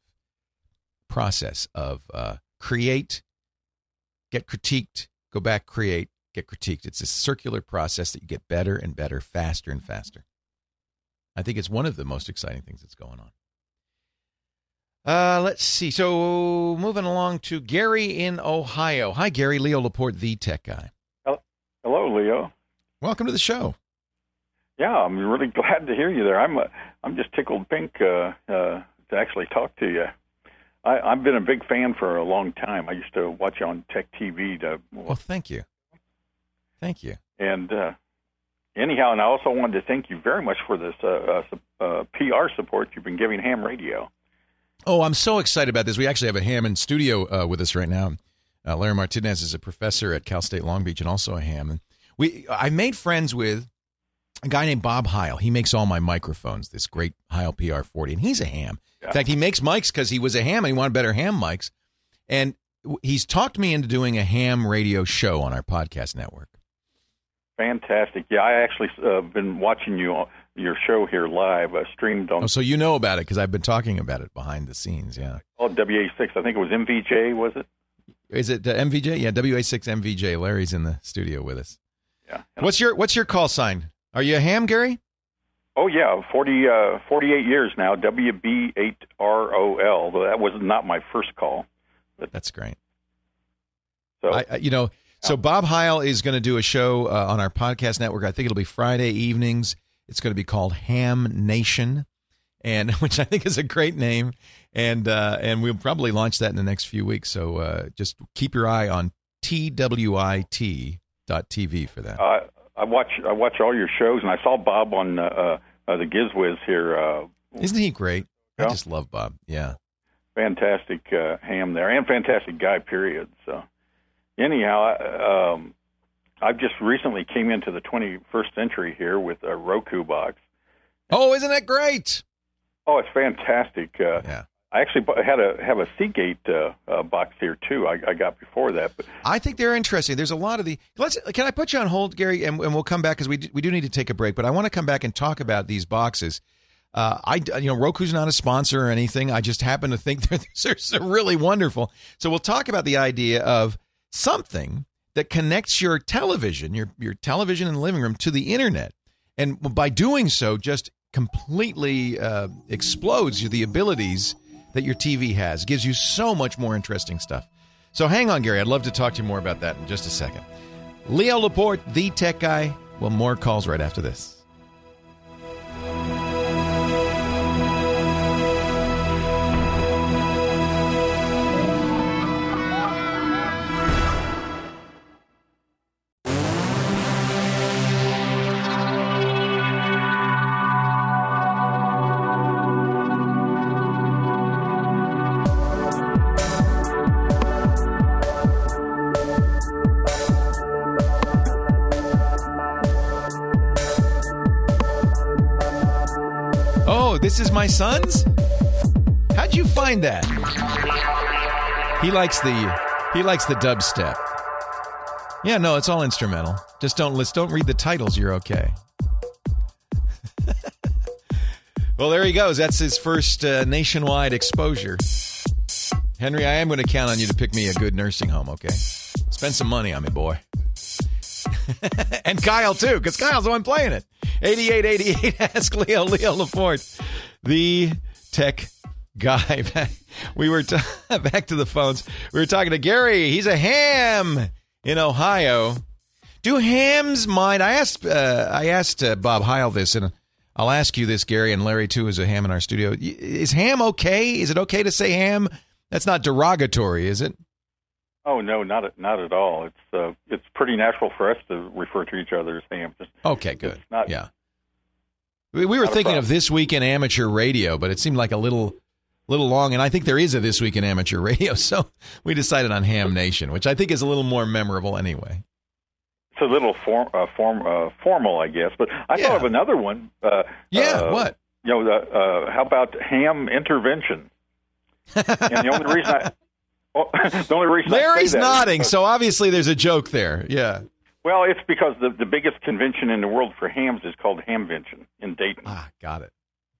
process of uh, create, get critiqued, go back, create, get critiqued. It's a circular process that you get better and better, faster and faster. I think it's one of the most exciting things that's going on. Uh, let's see. So moving along to Gary in Ohio. Hi, Gary. Leo Laporte, the tech guy. Hello, Leo. Welcome to the show. Yeah, I'm really glad to hear you there. I'm uh, I'm just tickled pink uh, uh, to actually talk to you. I, I've been a big fan for a long time. I used to watch you on Tech TV. To, Well, thank you. Thank you. and uh, anyhow, and I also wanted to thank you very much for this uh, uh, uh, PR support you've been giving Ham Radio. Oh, I'm so excited about this. We actually have a ham in studio uh, with us right now. Uh, Larry Martinez is a professor at Cal State Long Beach and also a ham. And we, I made friends with a guy named Bob Heil. He makes all my microphones. This great Heil PR40, and he's a ham. In fact, he makes mics because he was a ham and he wanted better ham mics. And he's talked me into doing a ham radio show on our podcast network. Fantastic. Yeah, I actually uh, been watching you your show here live, uh, streamed on Oh, so you know about it because I've been talking about it behind the scenes. Yeah. oh, WA6. I think it was MVJ, was it? Is it uh, MVJ? Yeah, WA6 MVJ. Larry's in the studio with us. Yeah. What's your What's your call sign? Are you a ham, Gary? Oh yeah, 40, uh, 48 years now. WB8ROL. Though that was not my first call. That's great. So I, I- you know, so Bob Heil is going to do a show uh, on our podcast network. I think it'll be Friday evenings. It's going to be called Ham Nation, and which I think is a great name. And uh, and we'll probably launch that in the next few weeks. So uh, just keep your eye on twit.tv for that. uh, I watch I watch all your shows, and I saw Bob on uh, uh, the Gizwiz here. Uh, Isn't he great? I just love Bob. Yeah. fantastic uh, ham there, and fantastic guy. Period. So anyhow, I, um, I've just recently came into the 21st century here with a Roku box. Oh, isn't that great? Oh, it's fantastic. Uh, Yeah. I actually had a have a Seagate uh, uh, box here too. I, I got before that, but I think they're interesting. There's a lot of the. Let's. Can I put you on hold, Gary, and, and we'll come back because we do, we do need to take a break. But I want to come back and talk about these boxes. Uh, I you know Roku's not a sponsor or anything. I just happen to think they're, they're really wonderful. So we'll talk about the idea of something that connects your television, your your television in the living room, to the internet, and by doing so, just completely uh, explodes the abilities that your TV has. Gives you so much more interesting stuff. So hang on, Gary. I'd love to talk to you more about that in just a second. Leo Laporte, the tech guy. Well, more calls right after this. This is my son's? How'd you find that? He likes the he likes the dubstep. Yeah, no, it's all instrumental. Just don't let's don't read the titles, you're okay. well, there he goes. That's his first uh, nationwide exposure. Henry, I am going to count on you to pick me a good nursing home, okay? Spend some money on me, boy. and Kyle too, because Kyle's the one playing it. 8888 ask Leo Leo Laporte, the tech guy. we were t- back to the phones. We were talking to Gary. He's a ham in Ohio. Do hams mind? I asked uh, I asked uh, Bob Heil this, and I'll ask you this, Gary, and Larry too, is a ham in our studio. Is ham okay? Is it okay to say ham? That's not derogatory, is it? Oh no, not at, not at all. It's uh, it's pretty natural for us to refer to each other as ham. Okay, good. Not, yeah. We, we were thinking of this week in amateur radio, but it seemed like a little little long, and I think there is a this week in amateur radio, so we decided on Ham Nation, which I think is a little more memorable anyway. It's a little form, uh, form, uh, formal, I guess. But I Yeah. thought of another one. Uh, Yeah, uh, what? You know, uh, how about ham intervention? and the only reason I, the only reason Larry's nodding, so obviously there's a joke there. Yeah. well, it's because the the biggest convention in the world for hams is called Hamvention in Dayton. Ah, got it.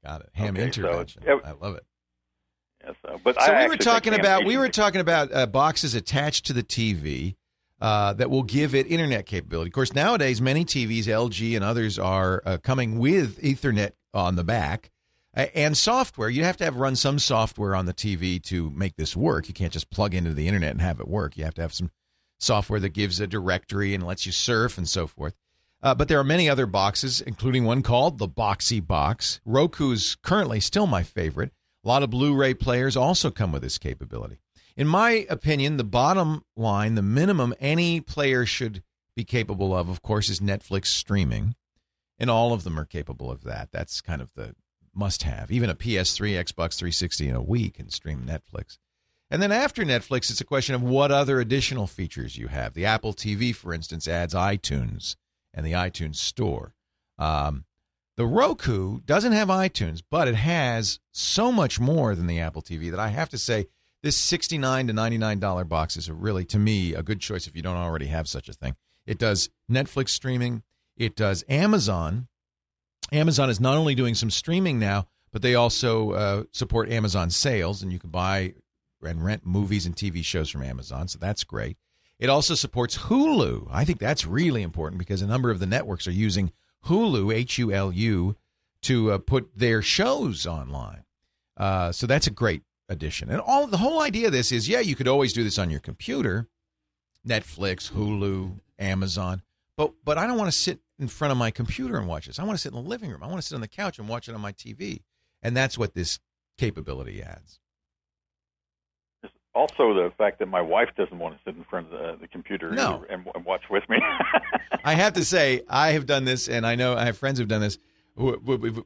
Got it. Ham Okay, so intervention. it- I love it. Yeah, so, but So we were talking about we were talking about uh, boxes attached to the TV uh, that will give it internet capability. Of course, nowadays many TVs, LG and others, are uh, coming with Ethernet on the back and software. You have to have run some software on the TV to make this work. You can't just plug into the internet and have it work. You have to have some software that gives a directory and lets you surf and so forth. Uh, but there are many other boxes, including one called the Boxee Box. Roku's currently still my favorite. A lot of Blu ray players also come with this capability. In my opinion, the bottom line, the minimum any player should be capable of, of course, is Netflix streaming. And all of them are capable of that. That's kind of the must have. Even a PS3, Xbox 360 in a week can stream Netflix. And then after Netflix, it's a question of what other additional features you have. The Apple TV, for instance, adds iTunes and the iTunes Store. Um, the Roku doesn't have iTunes, but it has so much more than the Apple TV that I have to say this 69 to $99 box is really, to me, a good choice if you don't already have such a thing. It does Netflix streaming, it does Amazon. Amazon is not only doing some streaming now, but they also uh, support Amazon sales, and you can buy and rent movies and TV shows from Amazon, so that's great. It also supports Hulu. I think that's really important because a number of the networks are using Hulu, H U L U, to uh, put their shows online. Uh, so that's a great addition. And all the whole idea of this is, yeah, you could always do this on your computer, Netflix, Hulu, Amazon, but but I don't want to sit in front of my computer and watch this. I want to sit in the living room. I want to sit on the couch and watch it on my TV, and that's what this capability adds. Also, the fact that my wife doesn't want to sit in front of the, the computer No. and, and watch with me. I have to say, I have done this, and I know I have friends who've done this.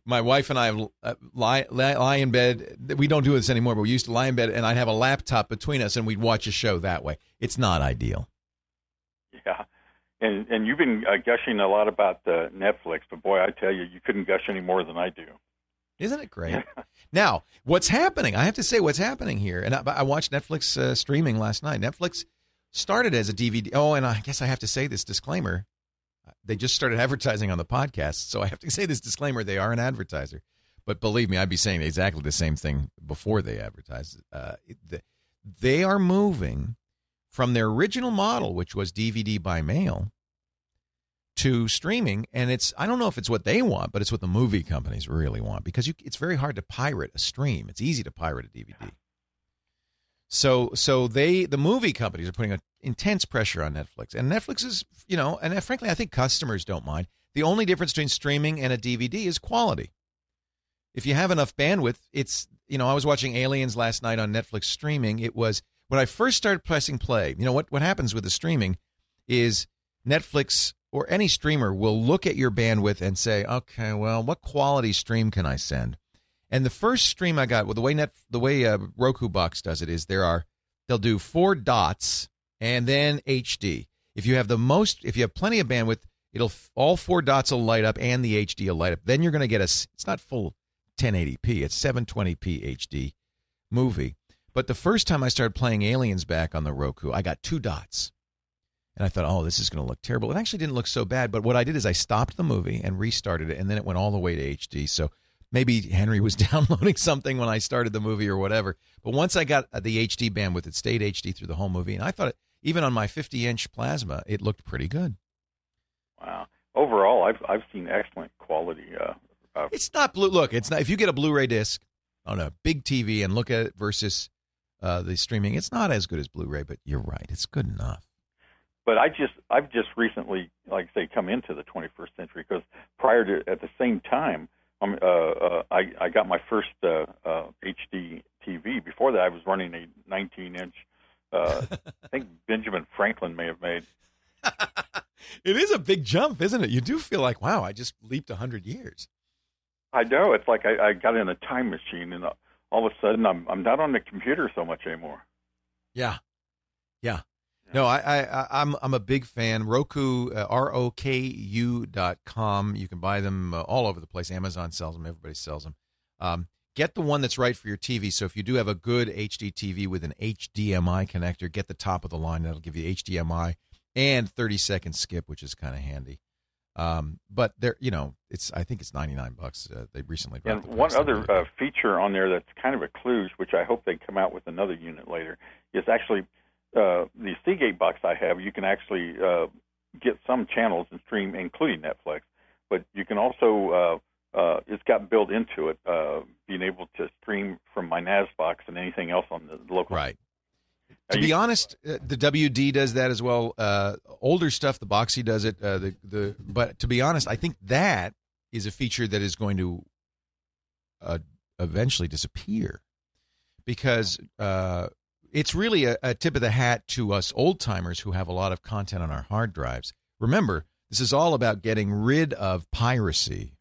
My wife and I have uh, lie, lie, lie in bed. We don't do this anymore, but we used to lie in bed, and I'd have a laptop between us, and we'd watch a show that way. It's not ideal. yeah, and and you've been uh, gushing a lot about uh, Netflix, but boy, I tell you, you couldn't gush any more than I do. Isn't it great? now, what's happening? I have to say, what's happening here, and I, I watched Netflix uh, streaming last night. Netflix started as a DVD. Oh, and I guess I have to say this disclaimer. They just started advertising on the podcast, so I have to say this disclaimer. They are an advertiser, but believe me, I'd be saying exactly the same thing before they advertise. Uh, the, they are moving from their original model, which was DVD by mail, to streaming and it's i don't know if it's what they want but it's what the movie companies really want because you, it's very hard to pirate a stream it's easy to pirate a dvd So so they the movie companies are putting a intense pressure on Netflix, and Netflix is you know, and uh, frankly, I think customers don't mind. The only difference between streaming and a DVD is quality. If you have enough bandwidth, it's you know, I was watching Aliens last night on Netflix streaming. It was when I first started pressing play. You know what what happens with the streaming is Netflix or any streamer will look at your bandwidth and say, okay, well, what quality stream can I send? And the first stream I got, well, the way net, the way uh, Roku Box does it is there are they'll do four dots and then HD. If you have the most, if you have plenty of bandwidth, it'll all four dots will light up and the HD will light up. Then you're going to get a. It's not full 1080p. It's 720p HD movie. But the first time I started playing Aliens back on the Roku, I got two dots. And I thought, oh, this is going to look terrible. It actually didn't look so bad. But what I did is I stopped the movie and restarted it, and then it went all the way to HD. So maybe Henry was downloading something when I started the movie or whatever. But once I got the HD bandwidth, it stayed HD through the whole movie, and I thought it, even on my 50 inch plasma, it looked pretty good. Wow. Overall, I've I've seen excellent quality. Uh, uh, it's not blue. Look, it's not. If you get a Blu-ray disc on a big TV and look at it versus uh, the streaming, it's not as good as Blu-ray. But you're right, it's good enough. But I just I've just recently, like I say, come into the 21st century because prior to at the same time um, uh, uh, I, I got my first uh, uh, HD TV. Before that, I was running a 19 inch. Uh, I think Benjamin Franklin may have made. it is a big jump, isn't it? You do feel like, wow, I just leaped 100 years. I know. It's like I, I got in a time machine, and all of a sudden, I'm I'm not on the computer so much anymore. Yeah, yeah. No, I, I, I'm I'm a big fan. Roku, uh, R O K U dot com. You can buy them uh, all over the place. Amazon sells them. Everybody sells them. Um, get the one that's right for your TV. So if you do have a good HD TV with an HDMI connector, get the top of the line. That'll give you HDMI and 30 second skip, which is kind of handy. Um, but there, you know, it's I think it's 99 bucks. Uh, they recently and one other uh, feature on there that's kind of a clue, which I hope they come out with another unit later, is actually uh, the Seagate box I have, you can actually uh, get some channels and stream, including Netflix. But you can also, uh, uh, it's got built into it, uh, being able to stream from my NAS box and anything else on the local. Right. To be honest, uh, the WD does that as well. Uh, older stuff, the Boxee does it. Uh, the the but to be honest, I think that is a feature that is going to uh, eventually disappear because uh, it's really a, a tip of the hat to us old timers who have a lot of content on our hard drives. Remember, this is all about getting rid of piracy.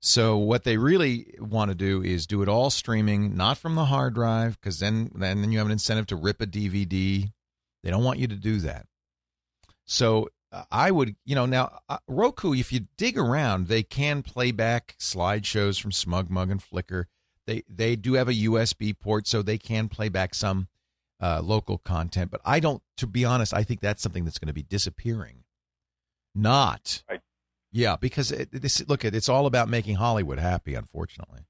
So what they really want to do is do it all streaming, not from the hard drive, because then then you have an incentive to rip a DVD. They don't want you to do that. So I would, you know, now uh, Roku, if you dig around, they can play back slideshows from SmugMug and Flickr. They they do have a USB port, so they can play back some uh, local content. But I don't, to be honest, I think that's something that's going to be disappearing. Not, right. yeah, because it, this look at it's all about making Hollywood happy. Unfortunately,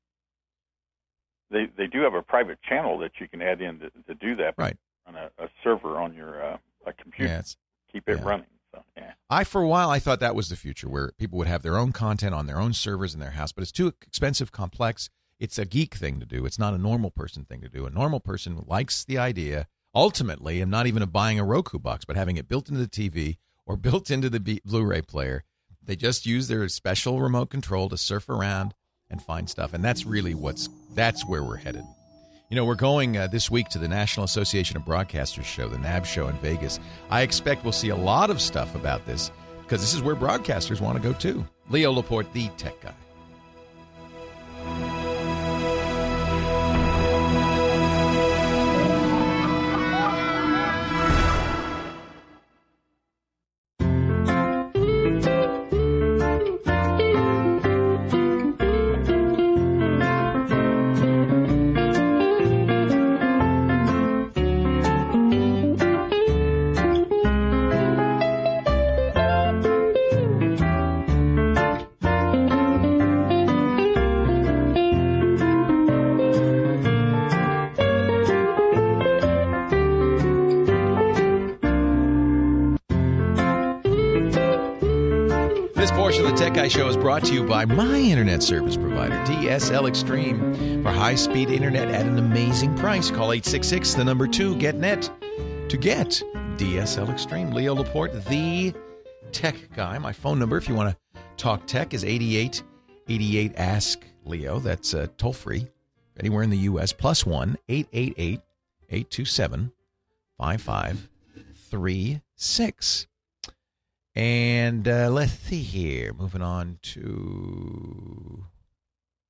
they they do have a private channel that you can add in to, to do that. Right on a, a server on your uh, a computer. Yeah, keep it yeah. running. So, yeah. I, for a while, I thought that was the future, where people would have their own content on their own servers in their house, but it's too expensive, complex it's a geek thing to do. It's not a normal person thing to do. A normal person likes the idea, ultimately, of not even of buying a Roku box, but having it built into the TV or built into the Blu-ray player. They just use their special remote control to surf around and find stuff, and that's really what's that's where we're headed. You know, we're going uh, this week to the National Association of Broadcasters show, the NAB show in Vegas. I expect we'll see a lot of stuff about this because this is where broadcasters want to go too. Leo Laporte, the tech guy. Brought to you by my internet service provider, DSL Extreme. For high speed internet at an amazing price, call 866 the number 2 GetNet to get DSL Extreme. Leo Laporte, the tech guy. My phone number, if you want to talk tech, is 88 88 Ask Leo. That's uh, toll free anywhere in the U.S. Plus 1 888 827 5536. And uh, let's see here. Moving on to.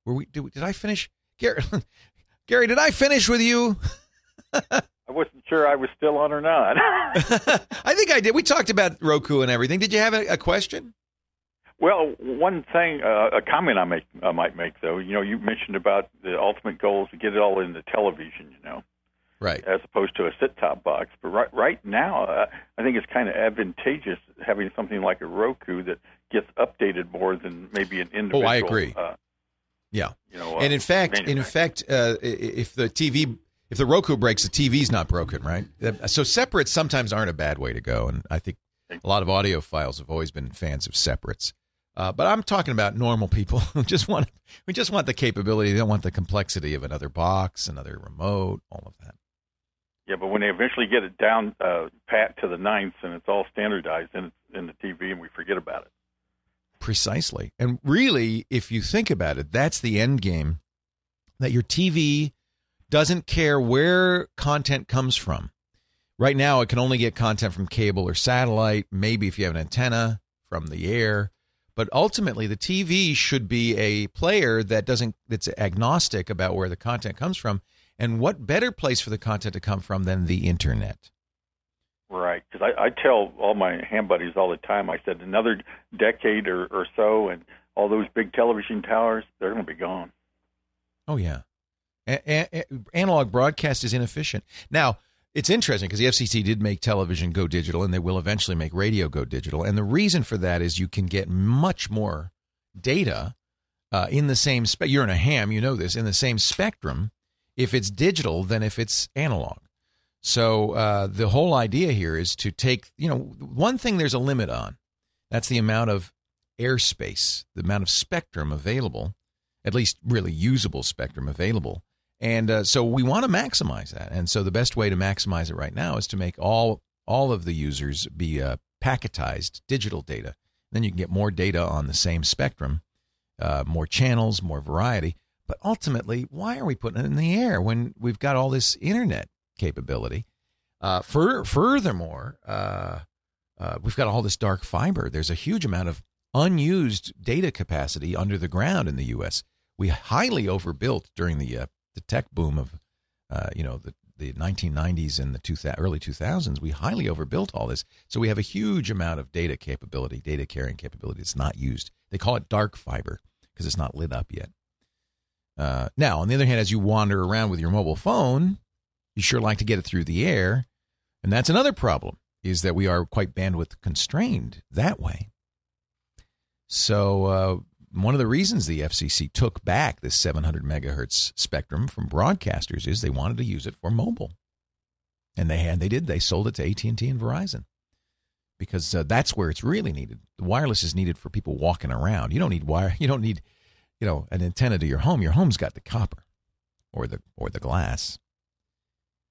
Were we, did, did I finish? Gary, Gary, did I finish with you? I wasn't sure I was still on or not. I think I did. We talked about Roku and everything. Did you have a, a question? Well, one thing, uh, a comment I make, I might make though. You know, you mentioned about the ultimate goal is to get it all into television. You know, right? As opposed to a set-top box. But right, right now, uh, I think it's kind of advantageous having something like a Roku that gets updated more than maybe an individual. Oh, I agree. Uh, yeah. You know, and in fact, in fact, uh, if the TV, if the Roku breaks, the TV's not broken, right? So separates sometimes aren't a bad way to go, and I think a lot of audiophiles have always been fans of separates. Uh, but I'm talking about normal people who just want we just want the capability. They don't want the complexity of another box, another remote, all of that. Yeah, but when they eventually get it down uh, pat to the ninth and it's all standardized in in the TV, and we forget about it. Precisely, and really, if you think about it, that's the end game. That your TV doesn't care where content comes from. Right now, it can only get content from cable or satellite. Maybe if you have an antenna from the air but ultimately, the TV should be a player that doesn't that's agnostic about where the content comes from. And what better place for the content to come from than the internet? Right, because I, I tell all my ham buddies all the time. I said another decade or, or so, and all those big television towers they're going to be gone. Oh yeah, a- a- analog broadcast is inefficient now. It's interesting because the FCC did make television go digital, and they will eventually make radio go digital. And the reason for that is you can get much more data uh, in the same. Spe- you're in a ham, you know this, in the same spectrum if it's digital than if it's analog. So uh, the whole idea here is to take, you know, one thing there's a limit on. That's the amount of airspace, the amount of spectrum available, at least really usable spectrum available and uh, so we want to maximize that. And so the best way to maximize it right now is to make all all of the users be uh, packetized digital data. Then you can get more data on the same spectrum, uh, more channels, more variety. But ultimately, why are we putting it in the air when we've got all this internet capability? Uh, for, furthermore, uh, uh, we've got all this dark fiber. There's a huge amount of unused data capacity under the ground in the U.S. We highly overbuilt during the uh, the tech boom of, uh, you know, the, the 1990s and the two early 2000s, we highly overbuilt all this. So we have a huge amount of data capability, data carrying capability that's not used. They call it dark fiber because it's not lit up yet. Uh, now, on the other hand, as you wander around with your mobile phone, you sure like to get it through the air. And that's another problem is that we are quite bandwidth constrained that way. So uh, one of the reasons the FCC took back this 700 megahertz spectrum from broadcasters is they wanted to use it for mobile, and they had they did they sold it to AT and T and Verizon because uh, that's where it's really needed. The wireless is needed for people walking around. You don't need wire. You don't need you know an antenna to your home. Your home's got the copper or the or the glass.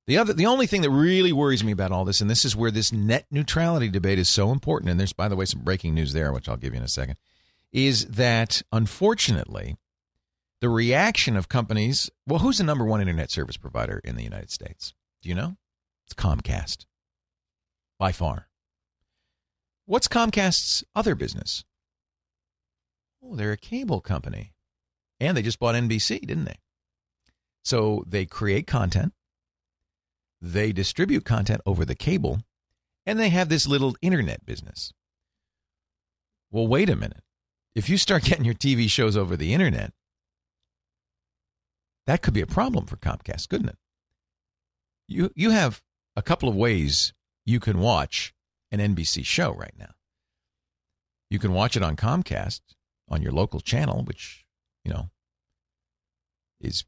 The other, the only thing that really worries me about all this, and this is where this net neutrality debate is so important, and there's, by the way, some breaking news there, which I'll give you in a second, is that unfortunately, the reaction of companies well, who's the number one internet service provider in the United States? Do you know? It's Comcast. By far. What's Comcast's other business? Oh, they're a cable company. And they just bought NBC, didn't they? So they create content, they distribute content over the cable, and they have this little internet business. Well, wait a minute if you start getting your TV shows over the internet, that could be a problem for Comcast, couldn't it? You you have a couple of ways you can watch an NBC show right now. You can watch it on Comcast on your local channel, which, you know, is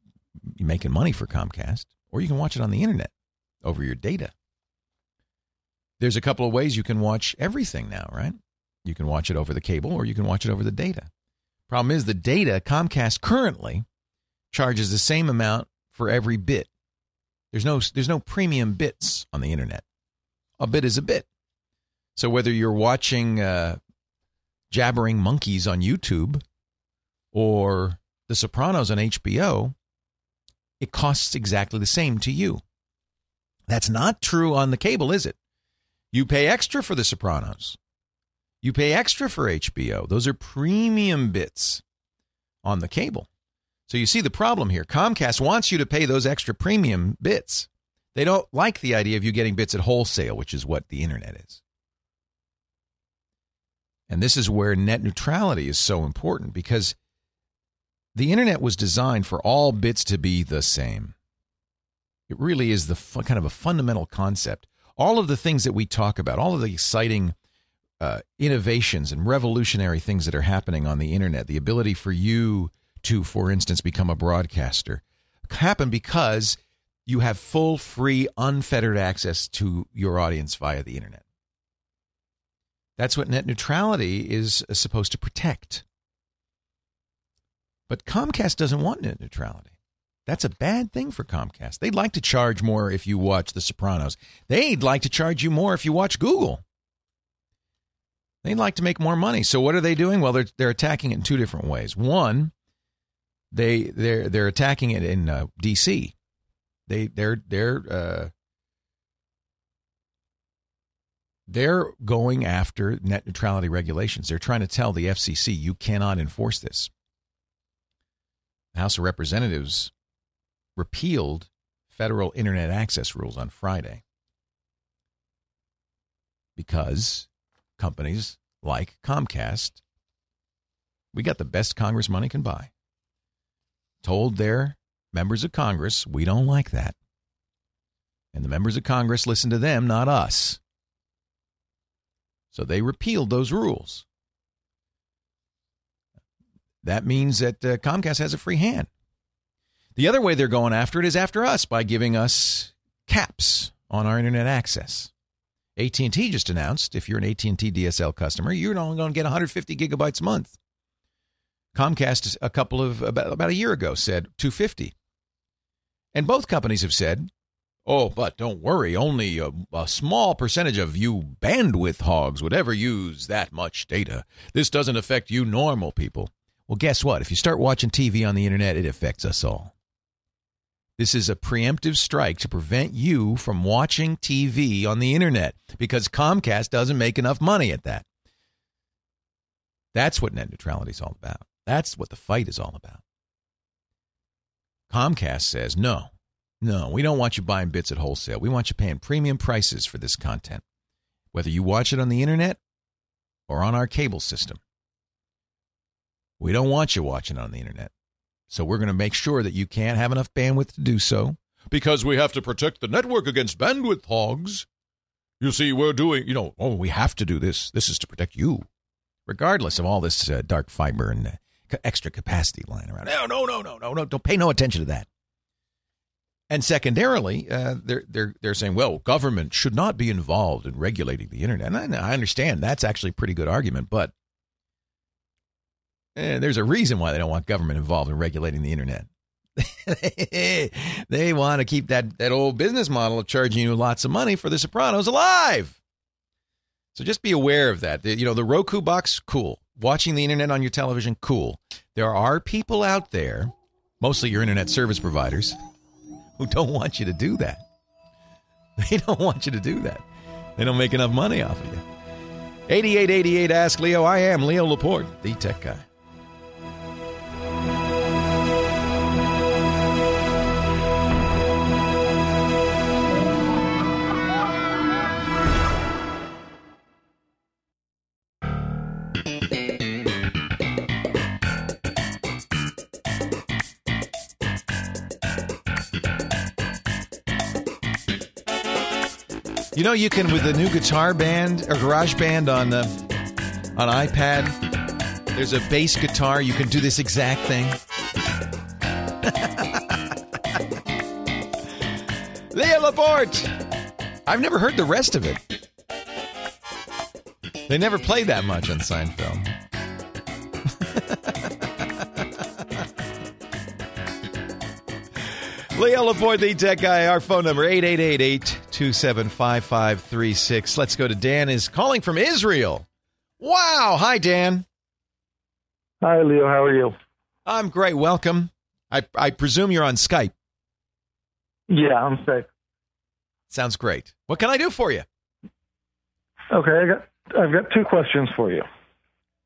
making money for Comcast, or you can watch it on the internet over your data. There's a couple of ways you can watch everything now, right? You can watch it over the cable or you can watch it over the data. Problem is, the data, Comcast currently charges the same amount for every bit. There's no there's no premium bits on the internet. A bit is a bit. So whether you're watching uh, jabbering monkeys on YouTube or The Sopranos on HBO, it costs exactly the same to you. That's not true on the cable, is it? You pay extra for The Sopranos. You pay extra for HBO. Those are premium bits on the cable. So you see the problem here. Comcast wants you to pay those extra premium bits. They don't like the idea of you getting bits at wholesale, which is what the internet is. And this is where net neutrality is so important because the internet was designed for all bits to be the same. It really is the kind of a fundamental concept. All of the things that we talk about, all of the exciting uh, innovations and revolutionary things that are happening on the internet, the ability for you to, for instance, become a broadcaster, happen because you have full, free, unfettered access to your audience via the internet. That's what net neutrality is supposed to protect. But Comcast doesn't want net neutrality. That's a bad thing for Comcast. They'd like to charge more if you watch The Sopranos. They'd like to charge you more if you watch Google. They'd like to make more money. So what are they doing? Well, they're they're attacking it in two different ways. One, they they're they're attacking it in uh, D.C. They they're they're uh, they're going after net neutrality regulations. They're trying to tell the FCC you cannot enforce this. The House of Representatives repealed federal internet access rules on Friday because companies like Comcast, we got the best Congress money can buy, told their members of Congress, we don't like that. And the members of Congress listen to them, not us. So they repealed those rules. That means that uh, Comcast has a free hand. The other way they're going after it is after us by giving us caps on our internet access. AT&T just announced if you're an AT&T DSL customer, you're only going to get 150 gigabytes a month. Comcast a couple of about, about a year ago said 250. And both companies have said, "Oh, but don't worry, only a, a small percentage of you bandwidth hogs would ever use that much data. This doesn't affect you normal people." Well, guess what? If you start watching TV on the internet, it affects us all. This is a preemptive strike to prevent you from watching TV on the internet because Comcast doesn't make enough money at that. That's what net neutrality is all about. That's what the fight is all about. Comcast says, no, no, we don't want you buying bits at wholesale. We want you paying premium prices for this content, whether you watch it on the internet or on our cable system. We don't want you watching on the internet. So we're going to make sure that you can't have enough bandwidth to do so because we have to protect the network against bandwidth hogs. You see, we're doing, you know, oh, we have to do this. This is to protect you, regardless of all this uh, dark fiber and uh, extra capacity lying around. No, no, no, no, no, no. Don't pay no attention to that. And secondarily, uh, they're they're they're saying, well, government should not be involved in regulating the internet. And I, I understand that's actually a pretty good argument, but eh, there's a reason why they don't want government involved in regulating the internet. they want to keep that, that old business model of charging you lots of money for The Sopranos alive. So just be aware of that. You know, the Roku box, cool. Watching the internet on your television, cool. There are people out there, mostly your internet service providers, who don't want you to do that. They don't want you to do that. They don't make enough money off of you. 8888 Ask Leo. I am Leo Laporte, the tech guy. You know, you can with the new Guitar Band or Garage Band on the on iPad. There's a bass guitar. You can do this exact thing. Leo Laporte. I've never heard the rest of it. They never played that much on Seinfeld. Leo Laporte, the tech guy. Our phone number, 888-827-5536. Let's go to Dan is calling from Israel. Wow. Hi, Dan. Hi, Leo. How are you? I'm great. Welcome. I, I presume you're on Skype. Yeah, I'm safe. Sounds great. What can I do for you? Okay, I got I've got two questions for you.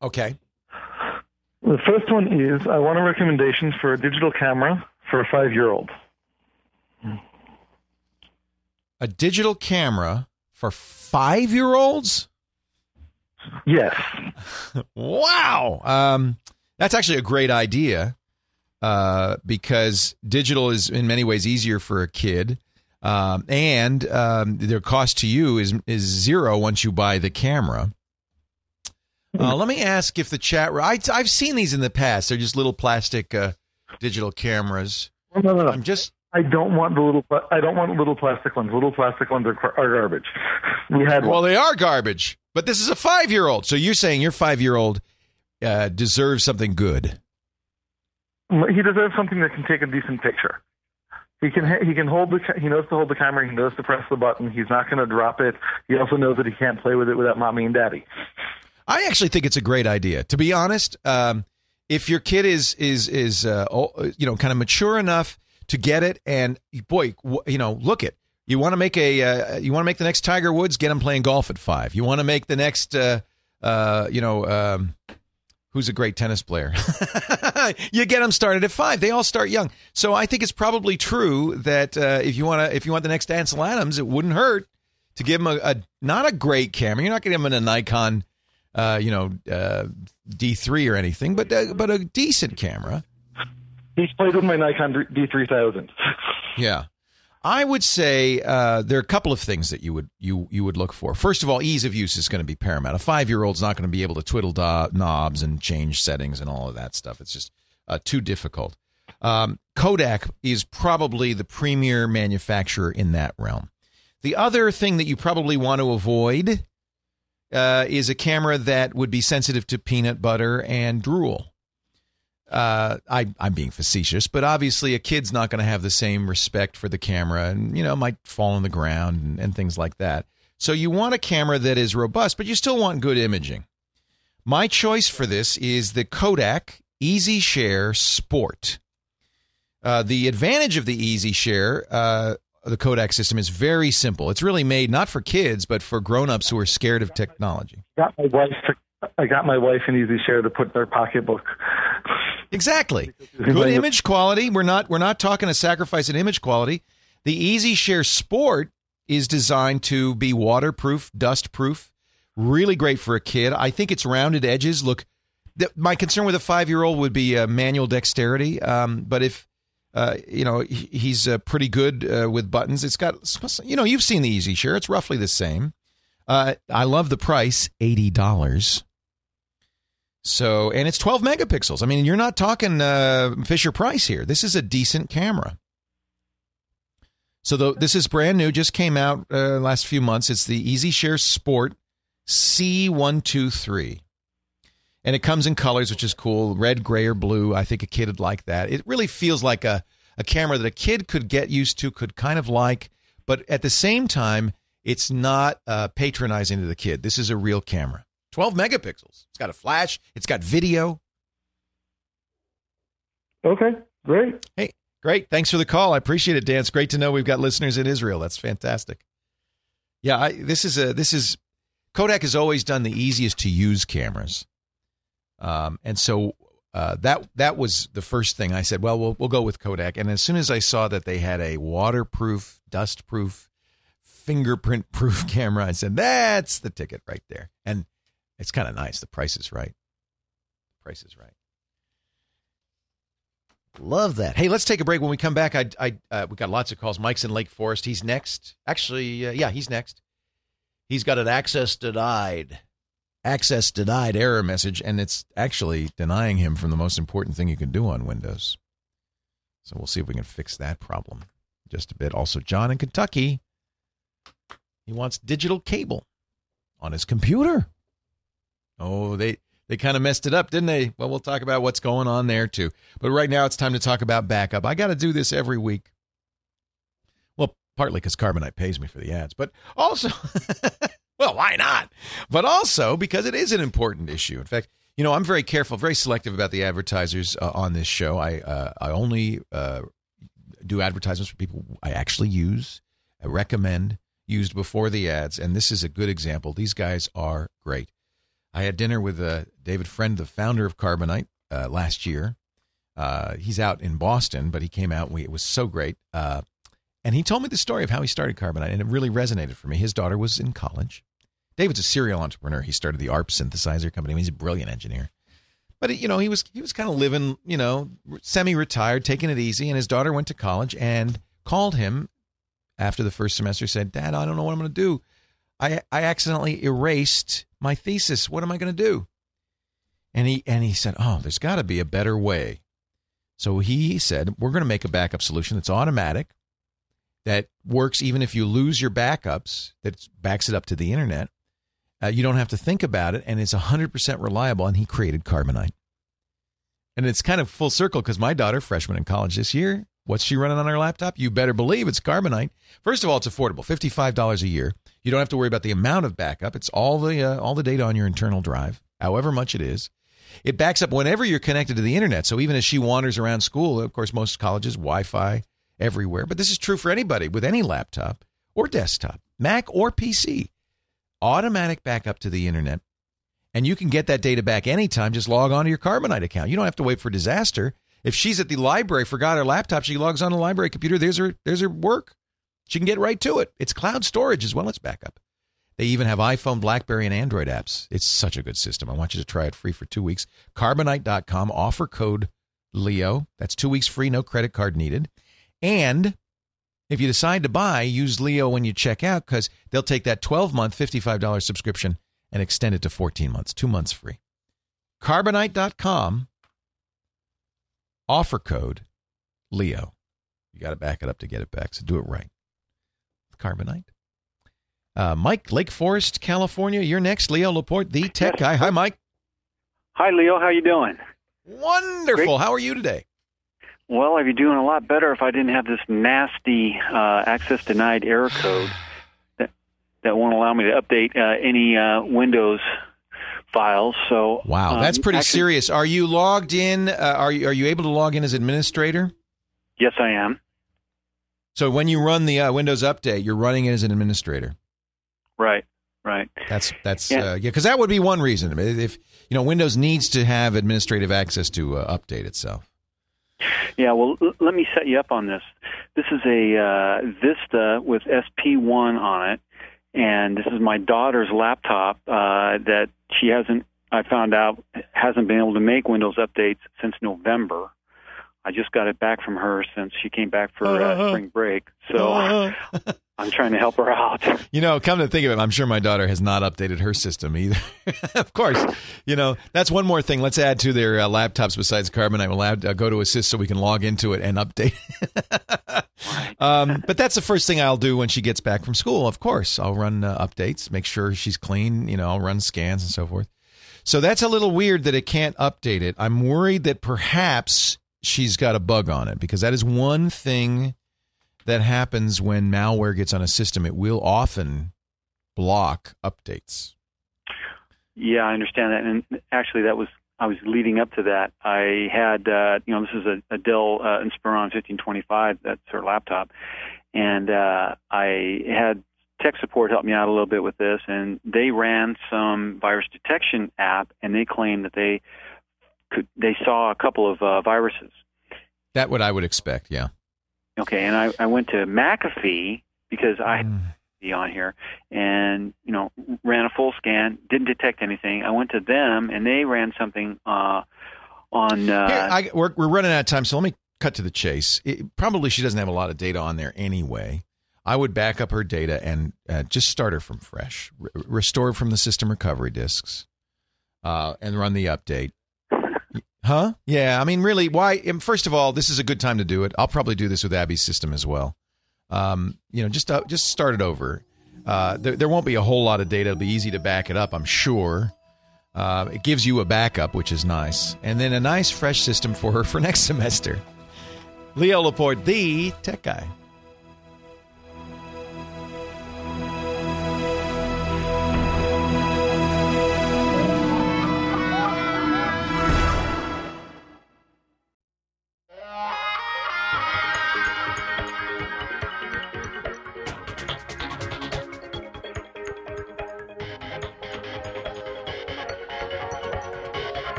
Okay. The first one is I want a recommendation for a digital camera for a five year old. A digital camera for five year olds? Yes. wow. Um, that's actually a great idea uh, because digital is in many ways easier for a kid. Um, and um, their cost to you is is zero once you buy the camera. Uh, let me ask if the chat. I, I've seen these in the past. They're just little plastic uh, digital cameras. No, no, no. I'm just. I don't want the little. I don't want little plastic ones. Little plastic ones are, are garbage. We had Well, one. they are garbage, but this is a five year old. So you're saying your five year old uh, deserves something good. He deserves something that can take a decent picture. He can he can hold the ca- he knows to hold the camera. He knows to press the button. He's not going to drop it. He also knows that he can't play with it without mommy and daddy. I actually think it's a great idea. To be honest, um, if your kid is is is uh, you know kind of mature enough to get it, and boy, you know, look it. You want to make a uh, you want to make the next Tiger Woods? Get him playing golf at five. You want to make the next uh, uh, you know um, who's a great tennis player? you get them started at five. They all start young. So I think it's probably true that uh, if you want to if you want the next Ansel Adams, it wouldn't hurt to give him a, a not a great camera. You're not give him a Nikon uh, you know, uh, D3 or anything, but but a decent camera. He's played with my Nikon D three thousand. Yeah, I would say uh, there are a couple of things that you would you you would look for. First of all, ease of use is going to be paramount. A five year old's not going to be able to twiddle do- knobs and change settings and all of that stuff. It's just uh, too difficult. Um, Kodak is probably the premier manufacturer in that realm. The other thing that you probably want to avoid uh, is a camera that would be sensitive to peanut butter and drool. Uh, I, I'm being facetious, but obviously a kid's not going to have the same respect for the camera and, you know, might fall on the ground and, and things like that. So you want a camera that is robust, but you still want good imaging. My choice for this is the Kodak EasyShare Sport. Uh, the advantage of the EasyShare, uh, the Kodak system, is very simple. It's really made not for kids, but for grown-ups who are scared of technology. Got my wife. To, I got my wife an EasyShare to put in their pocketbook. Exactly. Good image quality. We're not we're not talking a sacrifice in image quality. The EasyShare Sport is designed to be waterproof, dust proof. Really great for a kid. I think its rounded edges look. The, my concern with a five year old would be uh, manual dexterity. Um, but if uh, you know he- he's uh, pretty good uh, with buttons, it's got you know you've seen the EasyShare. It's roughly the same. Uh, I love the price, eighty dollars. So, and it's 12 megapixels. I mean, you're not talking uh, Fisher Price here. This is a decent camera. So, the, this is brand new, just came out uh, last few months. It's the EasyShare Sport C123. And it comes in colors, which is cool red, gray, or blue. I think a kid would like that. It really feels like a, a camera that a kid could get used to, could kind of like, but at the same time, it's not uh, patronizing to the kid. This is a real camera. 12 megapixels. It's got a flash, it's got video. Okay, great. Hey, great. Thanks for the call. I appreciate it, Dan. It's great to know we've got listeners in Israel. That's fantastic. Yeah, I, this is a this is Kodak has always done the easiest to use cameras, um, and so uh, that that was the first thing I said. Well, we'll we'll go with Kodak. And as soon as I saw that they had a waterproof, dust-proof, fingerprint-proof camera, I said that's the ticket right there. And it's kind of nice. The price is right. The price is right. Love that. Hey, let's take a break. When we come back, I, I, uh, we got lots of calls. Mike's in Lake Forest. He's next. Actually, uh, yeah, he's next. He's got an access denied, access denied error message, and it's actually denying him from the most important thing you can do on Windows. So we'll see if we can fix that problem just a bit. Also, John in Kentucky, he wants digital cable on his computer. Oh, they they kind of messed it up, didn't they? Well, we'll talk about what's going on there too. But right now, it's time to talk about backup. I got to do this every week. Well, partly because Carbonite pays me for the ads, but also, well, why not? But also because it is an important issue. In fact, you know, I'm very careful, very selective about the advertisers uh, on this show. I uh, I only uh, do advertisements for people I actually use, I recommend, used before the ads, and this is a good example. These guys are great. I had dinner with uh, David Friend, the founder of Carbonite, uh, last year. Uh, he's out in Boston, but he came out. We, it was so great. Uh, and he told me the story of how he started Carbonite, and it really resonated for me. His daughter was in college. David's a serial entrepreneur. He started the ARP synthesizer company. He's a brilliant engineer. But you know, he was he was kind of living, you know, semi-retired, taking it easy. And his daughter went to college and called him after the first semester. Said, "Dad, I don't know what I'm going to do. I I accidentally erased my thesis. What am I going to do?" And he and he said, "Oh, there's got to be a better way." So he said, "We're going to make a backup solution that's automatic, that works even if you lose your backups, that backs it up to the internet." Uh, you don't have to think about it, and it's 100% reliable. And he created Carbonite. And it's kind of full circle because my daughter, freshman in college this year, what's she running on her laptop? You better believe it's Carbonite. First of all, it's affordable, $55 a year. You don't have to worry about the amount of backup. It's all the uh, all the data on your internal drive, however much it is. It backs up whenever you're connected to the internet. So even as she wanders around school, of course, most colleges Wi-Fi everywhere, but this is true for anybody with any laptop or desktop, Mac or PC automatic backup to the internet. And you can get that data back anytime. Just log on to your Carbonite account. You don't have to wait for disaster. If she's at the library, forgot her laptop, she logs on the library computer. There's her, there's her work. She can get right to it. It's cloud storage as well as backup. They even have iPhone, Blackberry, and Android apps. It's such a good system. I want you to try it free for two weeks. Carbonite.com, offer code Leo. That's two weeks free, no credit card needed. And if you decide to buy, use Leo when you check out because they'll take that 12 month, $55 subscription and extend it to 14 months, two months free. Carbonite.com, offer code Leo. You got to back it up to get it back, so do it right. Carbonite. Uh, Mike, Lake Forest, California. You're next. Leo Laporte, the tech guy. Hi, Mike. Hi, Leo. How you doing? Wonderful. Great. How are you today? Well, I'd be doing a lot better if I didn't have this nasty uh, access denied error code that that won't allow me to update uh, any uh, Windows files. So wow, that's um, pretty actually, serious. Are you logged in? Uh, are you are you able to log in as administrator? Yes, I am. So when you run the uh, Windows update, you're running it as an administrator. Right. Right. That's that's yeah. Uh, yeah, because that would be one reason. If you know Windows needs to have administrative access to update itself. Yeah, well, l- let me set you up on this. This is a uh, Vista with SP1 on it, and this is my daughter's laptop uh, that she hasn't. I found out hasn't been able to make Windows updates since November. I just got it back from her since she came back for uh, uh-huh. spring break. So uh-huh. I'm trying to help her out. You know, come to think of it, I'm sure my daughter has not updated her system either. of course, you know, that's one more thing. Let's add to their uh, laptops besides Carbonite. We'll add, uh, GoToAssist so we can log into it and update. um, but that's the first thing I'll do when she gets back from school. Of course, I'll run uh, updates, make sure she's clean. You know, I'll run scans and so forth. So that's a little weird that it can't update it. I'm worried that perhaps she's got a bug on it because that is one thing that happens when malware gets on a system. It will often block updates. Yeah, I understand that. And actually, that was I was leading up to that. I had, uh, you know, this is a, a Dell uh, Inspiron 1525. That's her laptop, and uh, I had tech support help me out a little bit with this, and they ran some virus detection app, and they claimed that they could they saw a couple of uh, viruses. That what I would expect, yeah. Okay, and I, I went to McAfee because I had be on here and you know ran a full scan, didn't detect anything. I went to them and they ran something uh, on. Uh, Here, I, we're we're running out of time, so let me cut to the chase. It, probably she doesn't have a lot of data on there anyway. I would back up her data and uh, just start her from fresh, R- restore from the system recovery disks, uh, and run the update. Huh? Yeah. I mean, really, why? Um, first of all, this is a good time to do it. I'll probably do this with Abby's system as well. Um, you know, just uh, just start it over. Uh, there, there won't be a whole lot of data. It'll be easy to back it up, I'm sure. Uh, it gives you a backup, which is nice, and then a nice fresh system for her for next semester. Leo Laporte, the tech guy.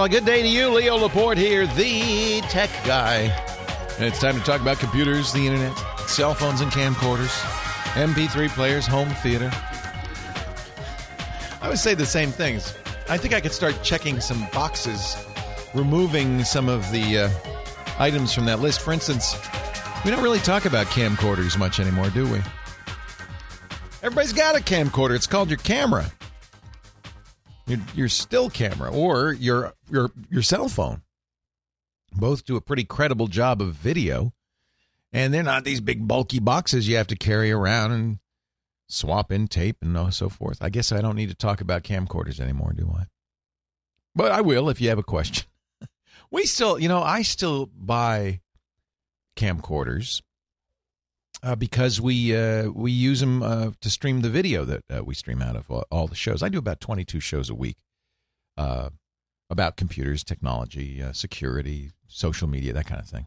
Well, a good day to you. Leo Laporte here, the tech guy. And it's time to talk about computers, the internet, cell phones and camcorders, MP3 players, home theater. I would say the same things. I think I could start checking some boxes, removing some of the uh, items from that list. For instance, we don't really talk about camcorders much anymore, do we? Everybody's got a camcorder. It's called your camera. Your, your still camera or your your your cell phone. Both do a pretty credible job of video. And they're not these big bulky boxes you have to carry around and swap in tape and so forth. I guess I don't need to talk about camcorders anymore, do I? But I will if you have a question. we still, you know, I still buy camcorders uh, because we uh, we use them uh, to stream the video that uh, we stream out of all, all, the shows. I do about 22 shows a week uh, about computers, technology, uh, security, social media, that kind of thing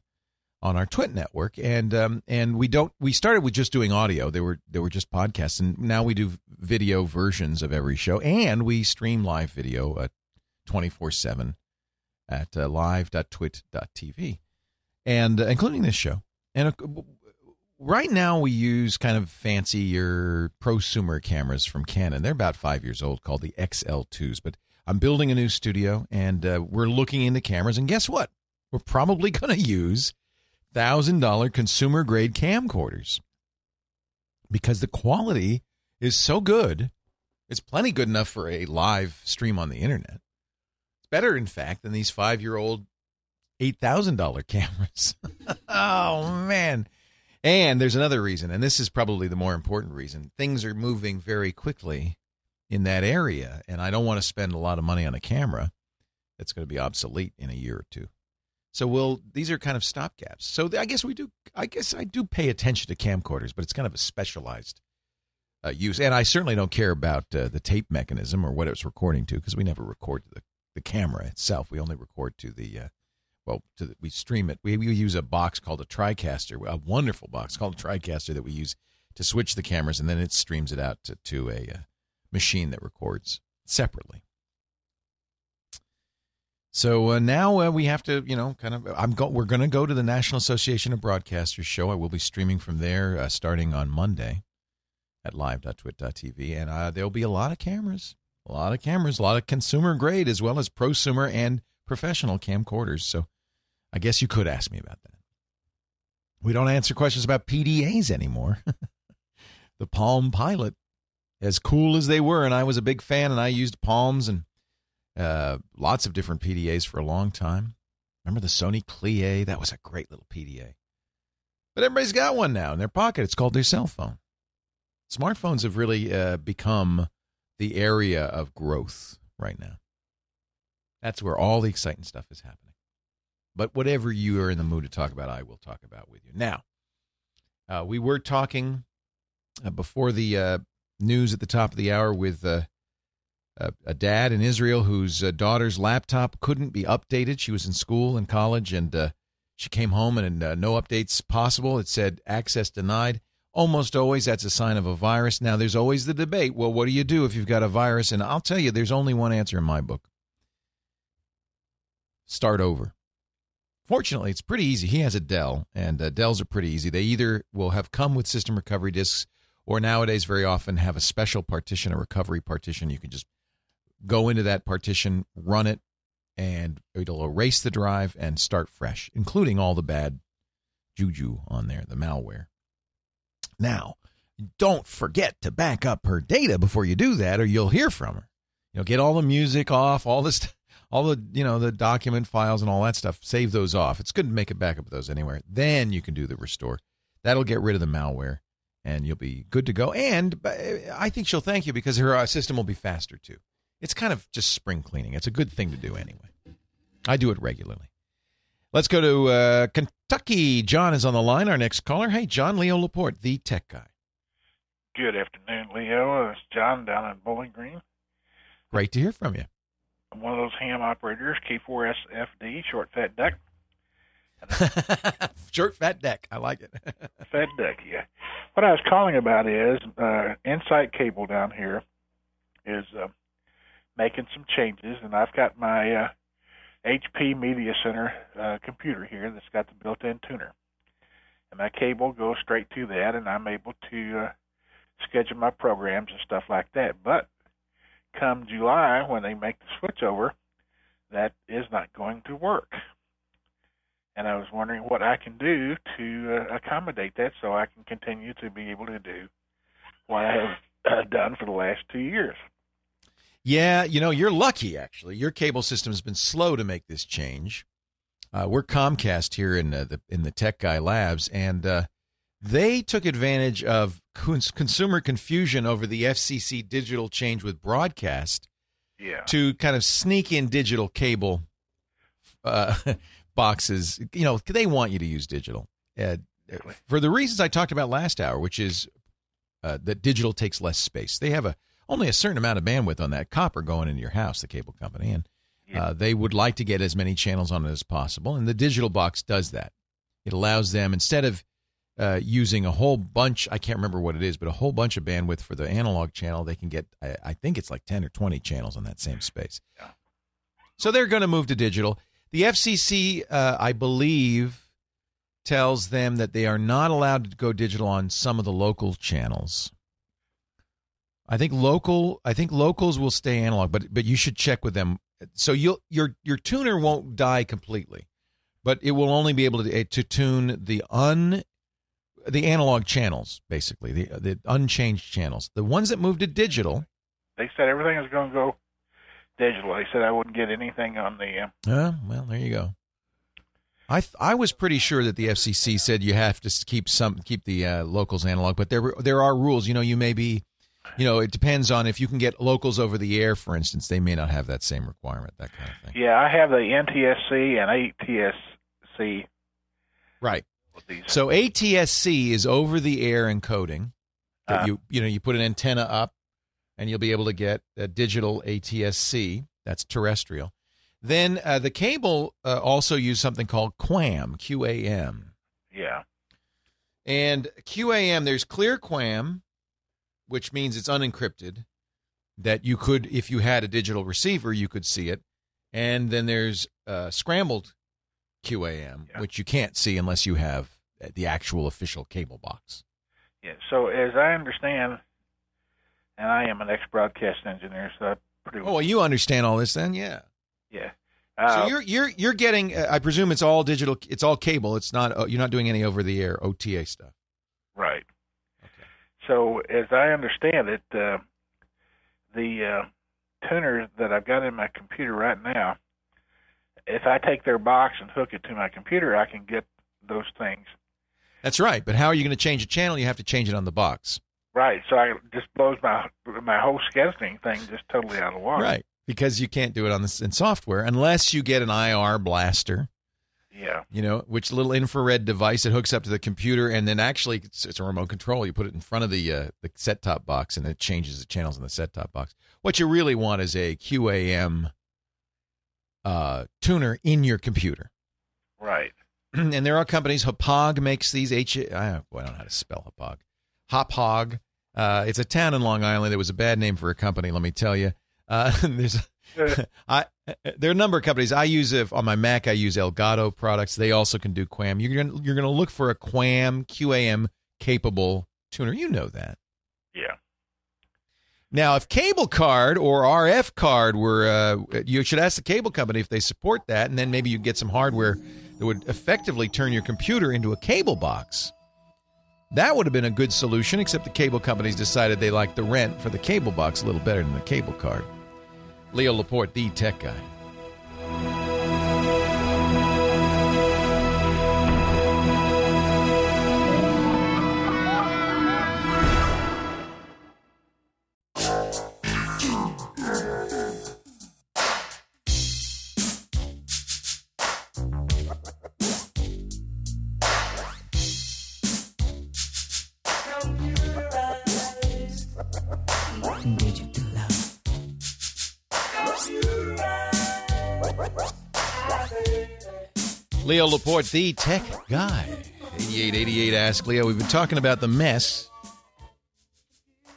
on our Twit network, and um, and we don't. We started with just doing audio. They were they were just podcasts, and now we do video versions of every show, and we stream live video at twenty four seven at live.twit.tv, and including this show. And right now we use kind of fancier prosumer cameras from Canon. They're about five years old, called the XL2s. But I'm building a new studio, and uh, we're looking into cameras. And guess what? We're probably going to use $1,000 consumer grade camcorders because the quality is so good. It's plenty good enough for a live stream on the internet. It's better, in fact, than these five year old $8,000 cameras. oh, man. And there's another reason, and this is probably the more important reason. Things are moving very quickly in that area, and I don't want to spend a lot of money on a camera that's going to be obsolete in a year or two. So we'll these are kind of stopgaps. So I guess we do. I guess I do pay attention to camcorders, but it's kind of a specialized uh, use. And I certainly don't care about uh, the tape mechanism or what it's recording to because we never record to the the camera itself. We only record to the uh, well, the, we stream it. We, we use a box called a TriCaster, a wonderful box called a TriCaster that we use to switch the cameras, and then it streams it out to, to a uh, machine that records separately. So uh, now uh, we have to, you know, kind of. I'm go, We're going to go to the National Association of Broadcasters show. I will be streaming from there uh, starting on Monday at live.twit.tv, and uh, there'll be a lot of cameras, a lot of cameras, a lot of consumer grade as well as prosumer and professional camcorders. So I guess you could ask me about that. We don't answer questions about PDAs anymore. the Palm Pilot, as cool as they were, and I was a big fan, and I used Palms and uh, lots of different PDAs for a long time. Remember the Sony Clie? That was a great little PDA. But everybody's got one now in their pocket. It's called their cell phone. Smartphones have really uh, become the area of growth right now. That's where all the exciting stuff is happening. But whatever you are in the mood to talk about, I will talk about with you. Now, uh, we were talking uh, before the uh, news at the top of the hour with uh, a, a dad in Israel whose uh, daughter's laptop couldn't be updated. She was in school and college, and uh, she came home and no updates possible. It said access denied. Almost always, that's a sign of a virus. Now, there's always the debate. Well, what do you do if you've got a virus? And I'll tell you, there's only one answer in my book. Start over. Fortunately, it's pretty easy. He has a Dell, and uh, Dells are pretty easy. They either will have come with system recovery disks, or nowadays very often have a special partition, a recovery partition. You can just go into that partition, run it, and it'll erase the drive and start fresh, including all the bad juju on there, the malware. Now, don't forget to back up her data before you do that, or you'll hear from her. You know, get all the music off, all this, all the you know the document files and all that stuff. Save those off. It's good to make a backup of those anywhere. Then you can do the restore. That'll get rid of the malware, and you'll be good to go. And uh, I think she'll thank you because her uh, system will be faster too. It's kind of just spring cleaning. It's a good thing to do anyway. I do it regularly. Let's go to uh, Kentucky. John is on the line. Our next caller. Hey, John Leo Laporte, the tech guy. Good afternoon, Leo. It's John down in Bowling Green. Great to hear from you. I'm one of those ham operators, K4SFD, short fat duck. short fat deck. I like it. fat deck, yeah. What I was calling about is uh, Insight Cable down here is uh, making some changes, and I've got my uh, HP Media Center uh, computer here that's got the built-in tuner, and my cable goes straight to that, and I'm able to uh, schedule my programs and stuff like that. But come July, when they make the switch over, that is not going to work. And I was wondering what I can do to uh, accommodate that so I can continue to be able to do what I have uh, done for the last two years. Yeah, you know, you're lucky actually. Your cable system has been slow to make this change. Uh, we're Comcast here in uh, the in the Tech Guy Labs, and uh, they took advantage of cons- consumer confusion over the FCC digital change with broadcast Yeah. to kind of sneak in digital cable uh, boxes. You know, they want you to use digital uh, for the reasons I talked about last hour, which is uh, that digital takes less space. They have a only a certain amount of bandwidth on that copper going into your house, the cable company, and uh, they would like to get as many channels on it as possible. And the digital box does that. It allows them instead of uh, using a whole bunch, I can't remember what it is, but a whole bunch of bandwidth for the analog channel, they can get, I, I think it's like 10 or 20 channels on that same space. So they're going to move to digital. The FCC, uh, I believe, tells them that they are not allowed to go digital on some of the local channels. I think local. I think locals will stay analog, but but you should check with them. So you'll your your tuner won't die completely, but it will only be able to eh, to tune the un the analog channels, basically the the unchanged channels, the ones that moved to digital. They said everything is going to go digital. They said I wouldn't get anything on the. Uh, Uh, well, there you go. I th- I was pretty sure that the FCC said you have to keep some keep the uh, locals analog, but there there are rules. You know, you may be, you know, it depends on if you can get locals over the air, for instance. They may not have that same requirement. That kind of thing. yeah, I have the NTSC and ATSC. Right. So ATSC is over the air encoding. That Uh. you you know you put an antenna up, and you'll be able to get a digital ATSC. That's terrestrial. Then uh, the cable uh, also use something called QAM. Q A M. Yeah. And QAM, there's clear QAM, which means it's unencrypted, that you could, if you had a digital receiver, you could see it. And then there's uh, scrambled QAM, which you can't see unless you have the actual official cable box. Yeah. So as I understand, and I am an ex-broadcast engineer, so I pretty Oh, well, you understand all this then, yeah. yeah. so Uh, you're you're you're getting. Uh, I presume it's all digital. It's all cable. It's not. Uh, you're not doing any over the air OTA stuff. Right. Okay. So as I understand it, uh, the uh, tuner that I've got in my computer right now, if I take their box and hook it to my computer, I can get those things. That's right. But how are you going to change a channel? You have to change it on the box. Right. So I just blows my my whole scheduling thing just totally out of the water. Right. Because you can't do it on this in software unless you get an IR blaster. Yeah. You know, which little infrared device that hooks up to the computer, and then actually it's, it's a remote control. You put it in front of the uh, the set top box, and it changes the channels in the set top box. What you really want is a QAM uh, tuner in your computer. Right. and there are companies. Hauppauge makes these. H. I, don't know how to spell Hauppauge. Hauppauge. Uh, it's a town in Long Island. It was a bad name for a company. Let me tell you. Uh, there's, I there are a number of companies. I use if on my Mac. I use Elgato products. They also can do QAM. You're gonna you're gonna look for a QAM QAM capable tuner. You know that. Yeah. Now, if cable card or RF card were, uh, you should ask the cable company if they support that, and then maybe you get some hardware that would effectively turn your computer into a cable box. That would have been a good solution, except the cable companies decided they liked the rent for the cable box a little better than the cable card. Leo Laporte, the tech guy. Leo Laporte, the tech guy. 8888 Ask Leo. We've been talking about the mess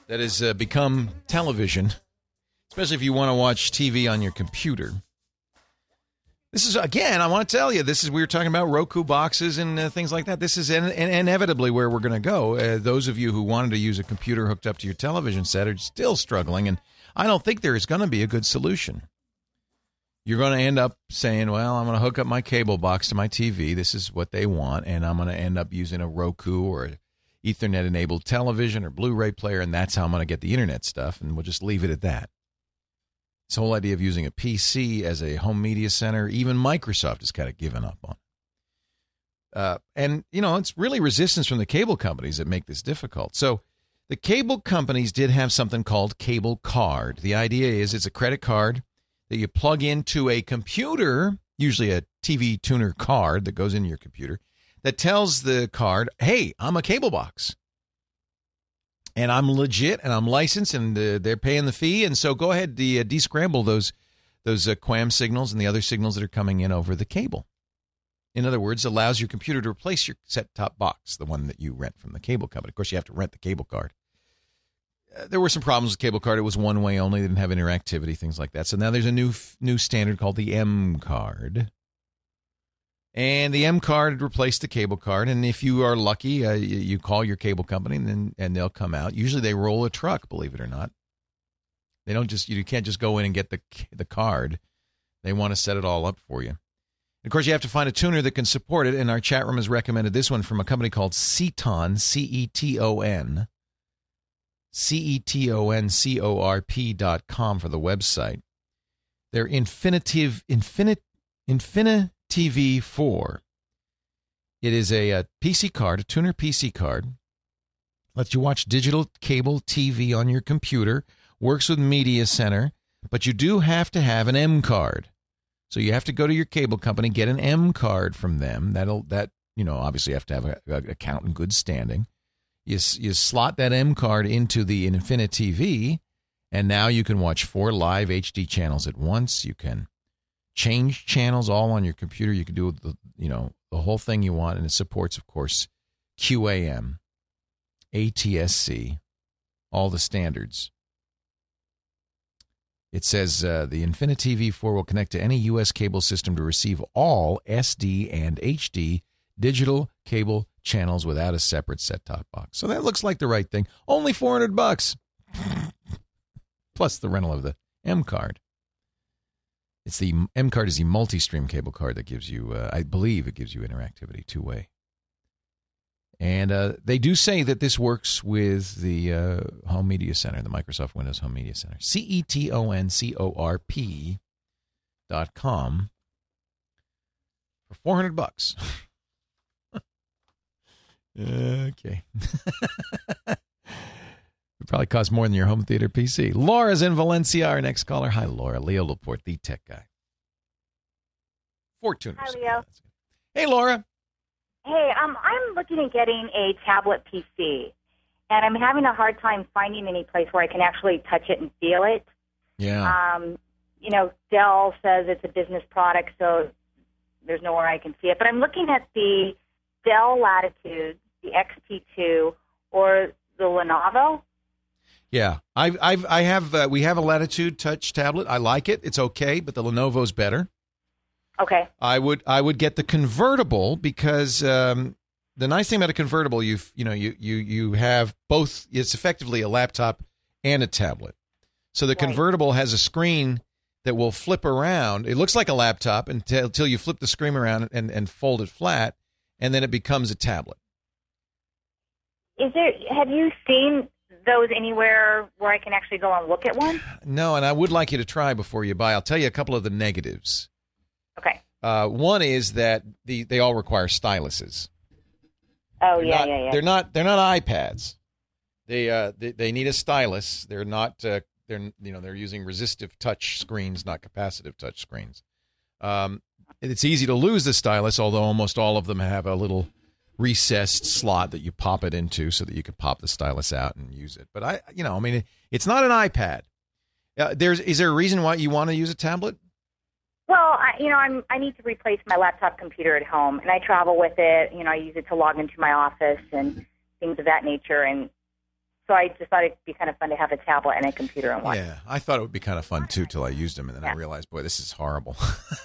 that has uh, become television, especially if you want to watch TV on your computer. This is again. I want to tell you. This is we were talking about Roku boxes and uh, things like that. This is in, in, inevitably where we're going to go. Uh, those of you who wanted to use a computer hooked up to your television set are still struggling, and I don't think there is going to be a good solution. You're going to end up saying, "Well, I'm going to hook up my cable box to my TV. This is what they want, and I'm going to end up using a Roku or Ethernet enabled television or Blu-ray player, and that's how I'm going to get the internet stuff." And we'll just leave it at that. This whole idea of using a PC as a home media center, even Microsoft has kind of given up on. Uh, and you know, it's really resistance from the cable companies that make this difficult. So, the cable companies did have something called Cable Card. The idea is it's a credit card that you plug into a computer, usually a TV tuner card that goes into your computer, that tells the card, "Hey, I'm a cable box." and I'm legit and I'm licensed and they're paying the fee. And so go ahead, de- uh, descramble those those uh, QAM signals and the other signals that are coming in over the cable. In other words, allows your computer to replace your set top box, the one that you rent from the cable company. Of course, you have to rent the cable card. There were some problems with cable card. It was one way only. They didn't have interactivity, things like that. So now there's a new new standard called the M card and the M card replaced the cable card. And if you are lucky, uh, you, you, call your cable company and and they'll come out. Usually they roll a truck, believe it or not. They don't just you can't just go in and get the the card. They want to set it all up for you. Of course, you have to find a tuner that can support it. And our chat room has recommended this one from a company called Ceton, C E T O N, C E T O N C O R P dot com for the website. They're infinitive, infinite, infinite TV 4. It is a, a, PC card, a tuner PC card. Lets you watch digital cable TV on your computer. Works with Media Center, but you do have to have an M card. So you have to go to your cable company, get an M card from them. That'll that you know obviously you have to have an account in good standing. You you slot that M card into the Infinity TV, and now you can watch four live HD channels at once. You can change channels all on your computer. You can do the you know the whole thing you want, and it supports, of course, QAM, ATSC, all the standards. It says uh, the Infinity V4 will connect to any U.S. cable system to receive all SD and HD digital cable channels without a separate set-top box. So that looks like the right thing. Only 400 bucks. Plus the rental of the M card. It's the M card is the multi-stream cable card that gives you, uh, I believe, it gives you interactivity two way. And uh, they do say that this works with the uh, Home Media Center, the Microsoft Windows Home Media Center. C E T O N C O R P dot com for 400 bucks. okay. It probably costs more than your home theater PC. Laura's in Valencia, our next caller. Hi, Laura. Leo Laporte, the tech guy. Fortune. Hi, Leo. Hey, Laura. Hey, um, I'm looking at getting a tablet PC, and I'm having a hard time finding any place where I can actually touch it and feel it. Yeah. Um, you know, Dell says it's a business product, so there's nowhere I can see it. But I'm looking at the Dell Latitude, the XT2, or the Lenovo. Yeah, I've, I've, I have, uh, we have a Latitude Touch tablet. I like it. It's okay, but the Lenovo's better. Okay. I would, I would get the convertible because um, the nice thing about a convertible, you, you know, you, you, you have both. It's effectively a laptop and a tablet. So the right. convertible has a screen that will flip around. It looks like a laptop until, until you flip the screen around and, and fold it flat, and then it becomes a tablet. Is there? Have you seen those anywhere where I can actually go and look at one? No, and I would like you to try before you buy. I'll tell you a couple of the negatives. Okay. Uh, one is that the they all require styluses. Oh they're yeah, not, yeah, yeah. They're not they're not iPads. They uh they, they need a stylus. They're not uh, they're you know they're using resistive touch screens, not capacitive touch screens. Um, it's easy to lose the stylus, although almost all of them have a little recessed slot that you pop it into so that you could pop the stylus out and use it. But I, you know, I mean, it's not an iPad. Uh, there's is there a reason why you want to use a tablet? Well, I, you know, I'm I need to replace my laptop computer at home, and I travel with it. You know, I use it to log into my office and things of that nature. And So I just thought it'd be kind of fun to have a tablet and a computer in one. Yeah, I thought it would be kind of fun too till I used them, and then I realized, boy, this is horrible.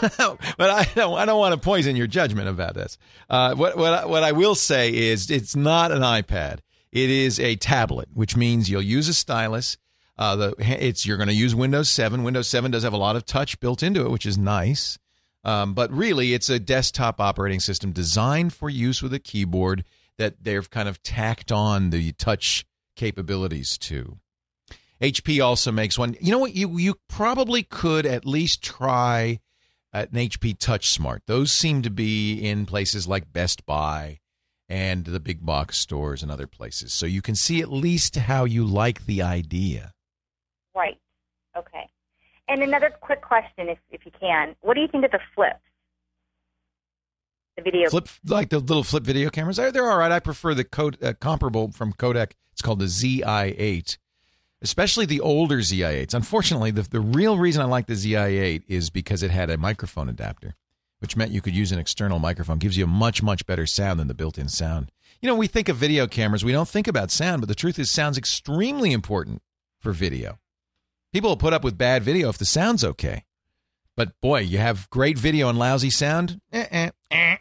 but I don't, I don't want to poison your judgment about this. Uh, what what I- what I will say is, it's not an iPad. It is a tablet, which means you'll use a stylus. Uh, the it's you're going to use Windows 7. Windows 7 does have a lot of touch built into it, which is nice. Um, but really, it's a desktop operating system designed for use with a keyboard that they've kind of tacked on the touch capabilities to. HP also makes one. You know what? You you probably could at least try an HP Touch Smart. Those seem to be in places like Best Buy and the big box stores and other places. So you can see at least how you like the idea. Right. Okay. And another quick question, if if you can, what do you think of the flips? The video. Flip like the little flip video cameras. They're, they're all right. I prefer the uh, comparable from Kodak. It's called the ZI8, especially the older ZI8s. Unfortunately, the the real reason I like the ZI8 is because it had a microphone adapter, which meant you could use an external microphone. Gives you a much much better sound than the built-in sound. You know, we think of video cameras, we don't think about sound, but the truth is, sound's extremely important for video. People will put up with bad video if the sound's okay. But boy, you have great video and lousy sound. Eh, eh,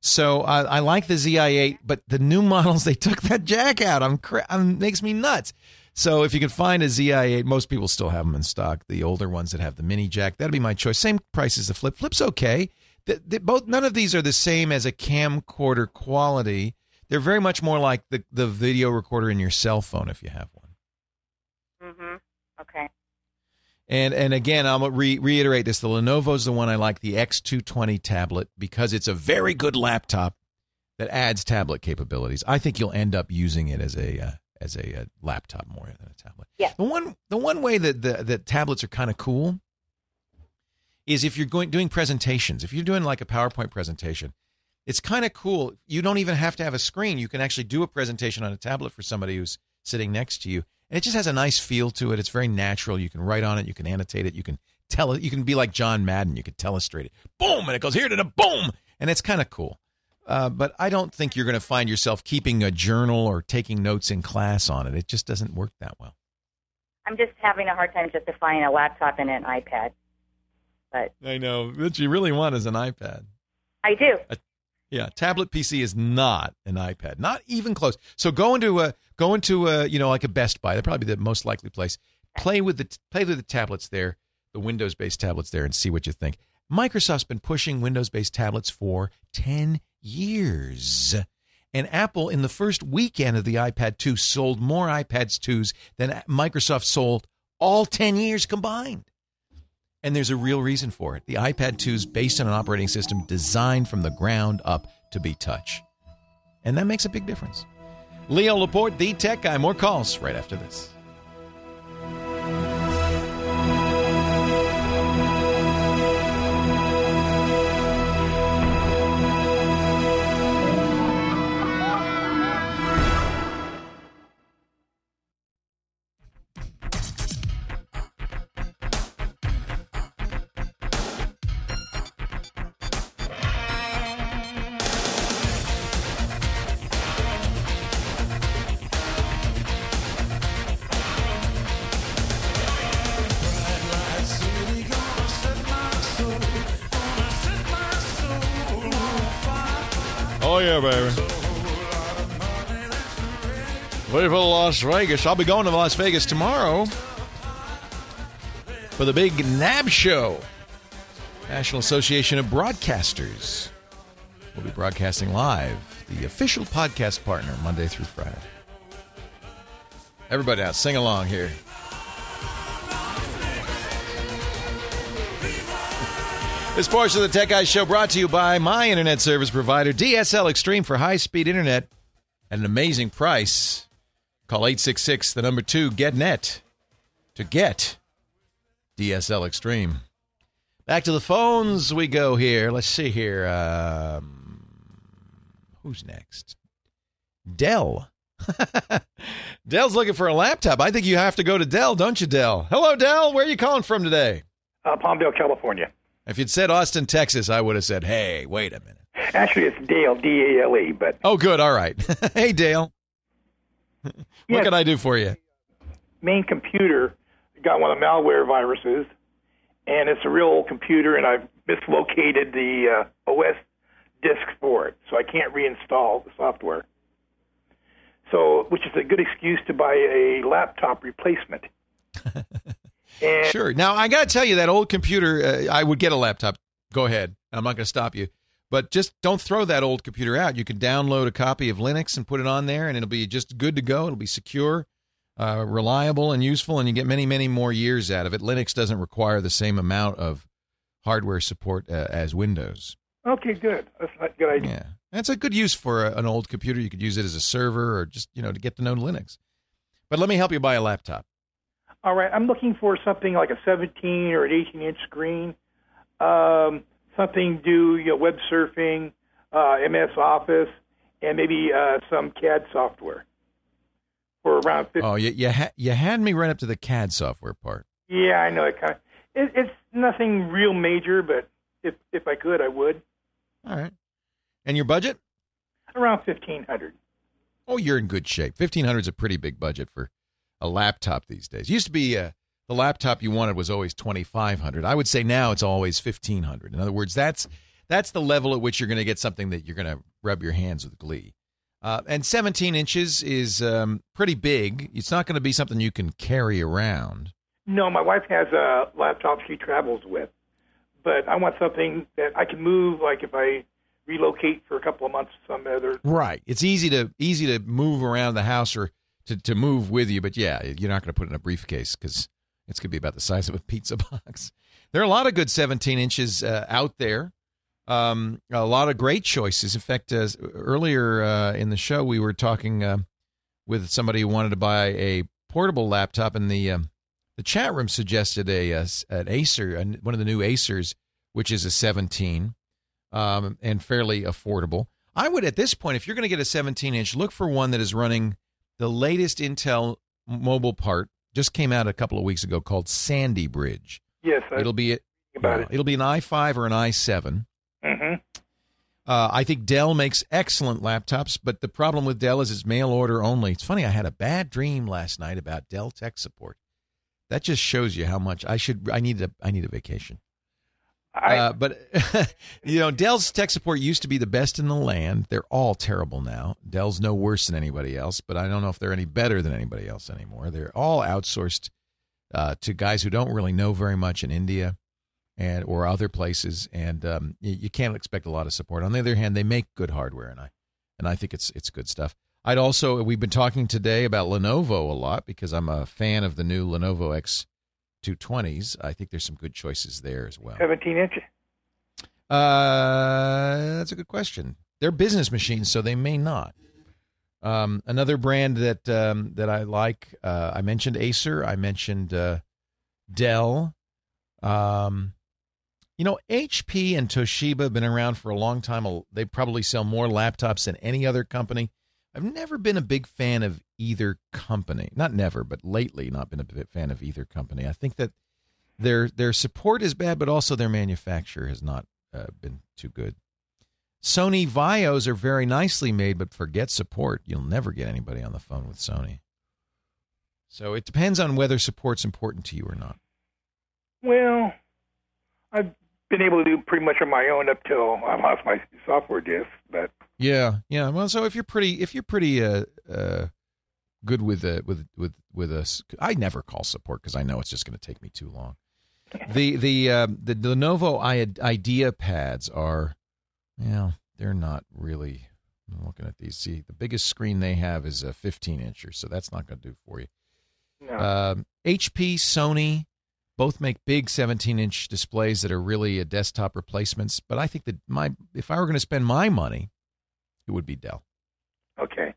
So I, I like the ZI8, but the new models they took that jack out. I'm, cra- I'm makes me nuts. So if you can find a ZI8, most people still have them in stock. The older ones that have the mini jack, that'd be my choice. Same price as the Flip. Flip's okay. The, the, both none of these are the same as a camcorder quality. They're very much more like the the video recorder in your cell phone if you have one. Mm-hmm. Okay. And and again, I'll re- reiterate this: the Lenovo's the one I like, the X220 tablet, because it's a very good laptop that adds tablet capabilities. I think you'll end up using it as a uh, as a, uh laptop more than a tablet. Yeah. The one the one way that the that tablets are kind of cool is if you're going doing presentations. If you're doing like a PowerPoint presentation, it's kind of cool. You don't even have to have a screen. You can actually do a presentation on a tablet for somebody who's sitting next to you. And it just has a nice feel to it. It's very natural. You can write on it. You can annotate it. You can tell it. You can be like John Madden. You could telestrate it. Boom, and it goes here to the boom, and it's kind of cool. Uh, but I don't think you're going to find yourself keeping a journal or taking notes in class on it. It just doesn't work that well. I'm just having a hard time justifying a laptop and an iPad. But I know. What you really want is an iPad. I do. Yeah, tablet PC is not an iPad, not even close. So go into a go into a you know like a Best Buy. That'd probably the most likely place. Play with the play with the tablets there, the Windows based tablets there, and see what you think. Microsoft's been pushing Windows based tablets for ten years, and Apple in the first weekend of the iPad 2 sold more iPads 2s than Microsoft sold all ten years combined. And there's a real reason for it. The iPad 2 is based on an operating system designed from the ground up to be touch. And that makes a big difference. Leo Laporte, the tech guy. More calls right after this. Yeah, baby. Ready for Las Vegas. I'll be going to Las Vegas tomorrow for the big NAB show, National Association of Broadcasters. We'll be broadcasting live, the official podcast partner, Monday through Friday. Everybody out, sing along here. This portion of the Tech Guys Show brought to you by my internet service provider, DSL Extreme, for high speed internet at an amazing price. Call 866 the number 2 GetNet to get DSL Extreme. Back to the phones we go here. Let's see here. Um, who's next? Dell. Dell's looking for a laptop. I think you have to go to Dell, don't you, Dell? Hello, Dell. Where are you calling from today? Uh, Palmdale, California. If you'd said Austin, Texas, I would have said, hey, wait a minute. Actually, it's Dale, D A L E, but Oh, good. All right. hey, Dale. What Yes. can I do for you? Main computer got one of the malware viruses, and it's a real old computer, and I've mislocated the uh, OS disk for it, so I can't reinstall the software. So, which is a good excuse to buy a laptop replacement. and Sure. Now I got to tell you that old computer. Uh, I would get a laptop. Go ahead. I'm not going to stop you, but just don't throw that old computer out. You can download a copy of Linux and put it on there, and it'll be just good to go. It'll be secure, uh, reliable, and useful, and you get many, many more years out of it. Linux doesn't require the same amount of hardware support uh, as Windows. Okay, good. That's a good idea. Yeah, that's a good use for a, an old computer. You could use it as a server, or just you know to get to know Linux. But let me help you buy a laptop. All right, I'm looking for something like a 17 or an 18 inch screen, um, something to do you know, web surfing, uh, MS Office, and maybe uh, some CAD software for around 50. Oh, you you, ha- you had me right up to the CAD software part. Yeah, I know it kind of. It, it's nothing real major, but if if I could, I would. All right. And your budget? Around 1500. Oh, you're in good shape. Fifteen hundred is a pretty big budget for a laptop these days. Used to be uh, the laptop you wanted was always twenty five hundred. I would say now it's always fifteen hundred. In other words, that's that's the level at which you're going to get something that you're going to rub your hands with glee. Uh, and 17 inches is um, pretty big. It's not going to be something you can carry around. No, my wife has a laptop she travels with, but I want something that I can move. Like if I relocate for a couple of months some other. Right. It's easy to easy to move around the house or to, to move with you, but yeah, you're not going to put it in a briefcase because it's going to be about the size of a pizza box. There are a lot of good 17 inches uh, out there. Um, a lot of great choices. In fact, uh, earlier uh, in the show, we were talking uh, with somebody who wanted to buy a portable laptop, and the um, the chat room suggested a, a an Acer, one of the new Acers, which is a 17 um, and fairly affordable. I would, at this point, if you're going to get a 17 inch, look for one that is running the latest Intel mobile part. Just came out a couple of weeks ago called Sandy Bridge. Yes, I, It'll be about it. it'll be an i5 or an i7. hmm Uh, I think Dell makes excellent laptops, but the problem with Dell is it's mail order only. It's funny. I had a bad dream last night about Dell tech support. That just shows you how much I should. I need a. I need a vacation. Uh, but you know, Dell's tech support used to be the best in the land. They're all terrible now. Dell's no worse than anybody else, but I don't know if they're any better than anybody else anymore. They're all outsourced uh, to guys who don't really know very much in India and or other places, and um, you, you can't expect a lot of support. On the other hand, they make good hardware, and I and I think it's it's good stuff. I'd also we've been talking today about Lenovo a lot because I'm a fan of the new Lenovo X220s. I think there's some good choices there as well. 17 inch. Uh, that's a good question. They're business machines, so they may not. Um, another brand that um, that I like, uh, I mentioned Acer. I mentioned uh, Dell. Um, you know, HP and Toshiba have been around for a long time. They probably sell more laptops than any other company. I've never been a big fan of either company. Not never, but lately not been a big fan of either company. I think that their their support is bad, but also their manufacture has not uh, been too good. Sony Vaios are very nicely made, but forget support. You'll never get anybody on the phone with Sony. So it depends on whether support's important to you or not. Well, I've been able to do pretty much on my own up till I lost my software disk, but Yeah, yeah. Well, so if you're pretty, if you're pretty uh, uh, good with uh, with with with us, I never call support because I know it's just going to take me too long. The the uh, the Lenovo Idea pads are, yeah, they're not really. I'm looking at these. See, the biggest screen they have is a 15 incher, so that's not going to do for you. no. Um, HP, Sony, both make big 17 inch displays that are really a desktop replacements. But I think that my if I were going to spend my money, it would be Dell. okay.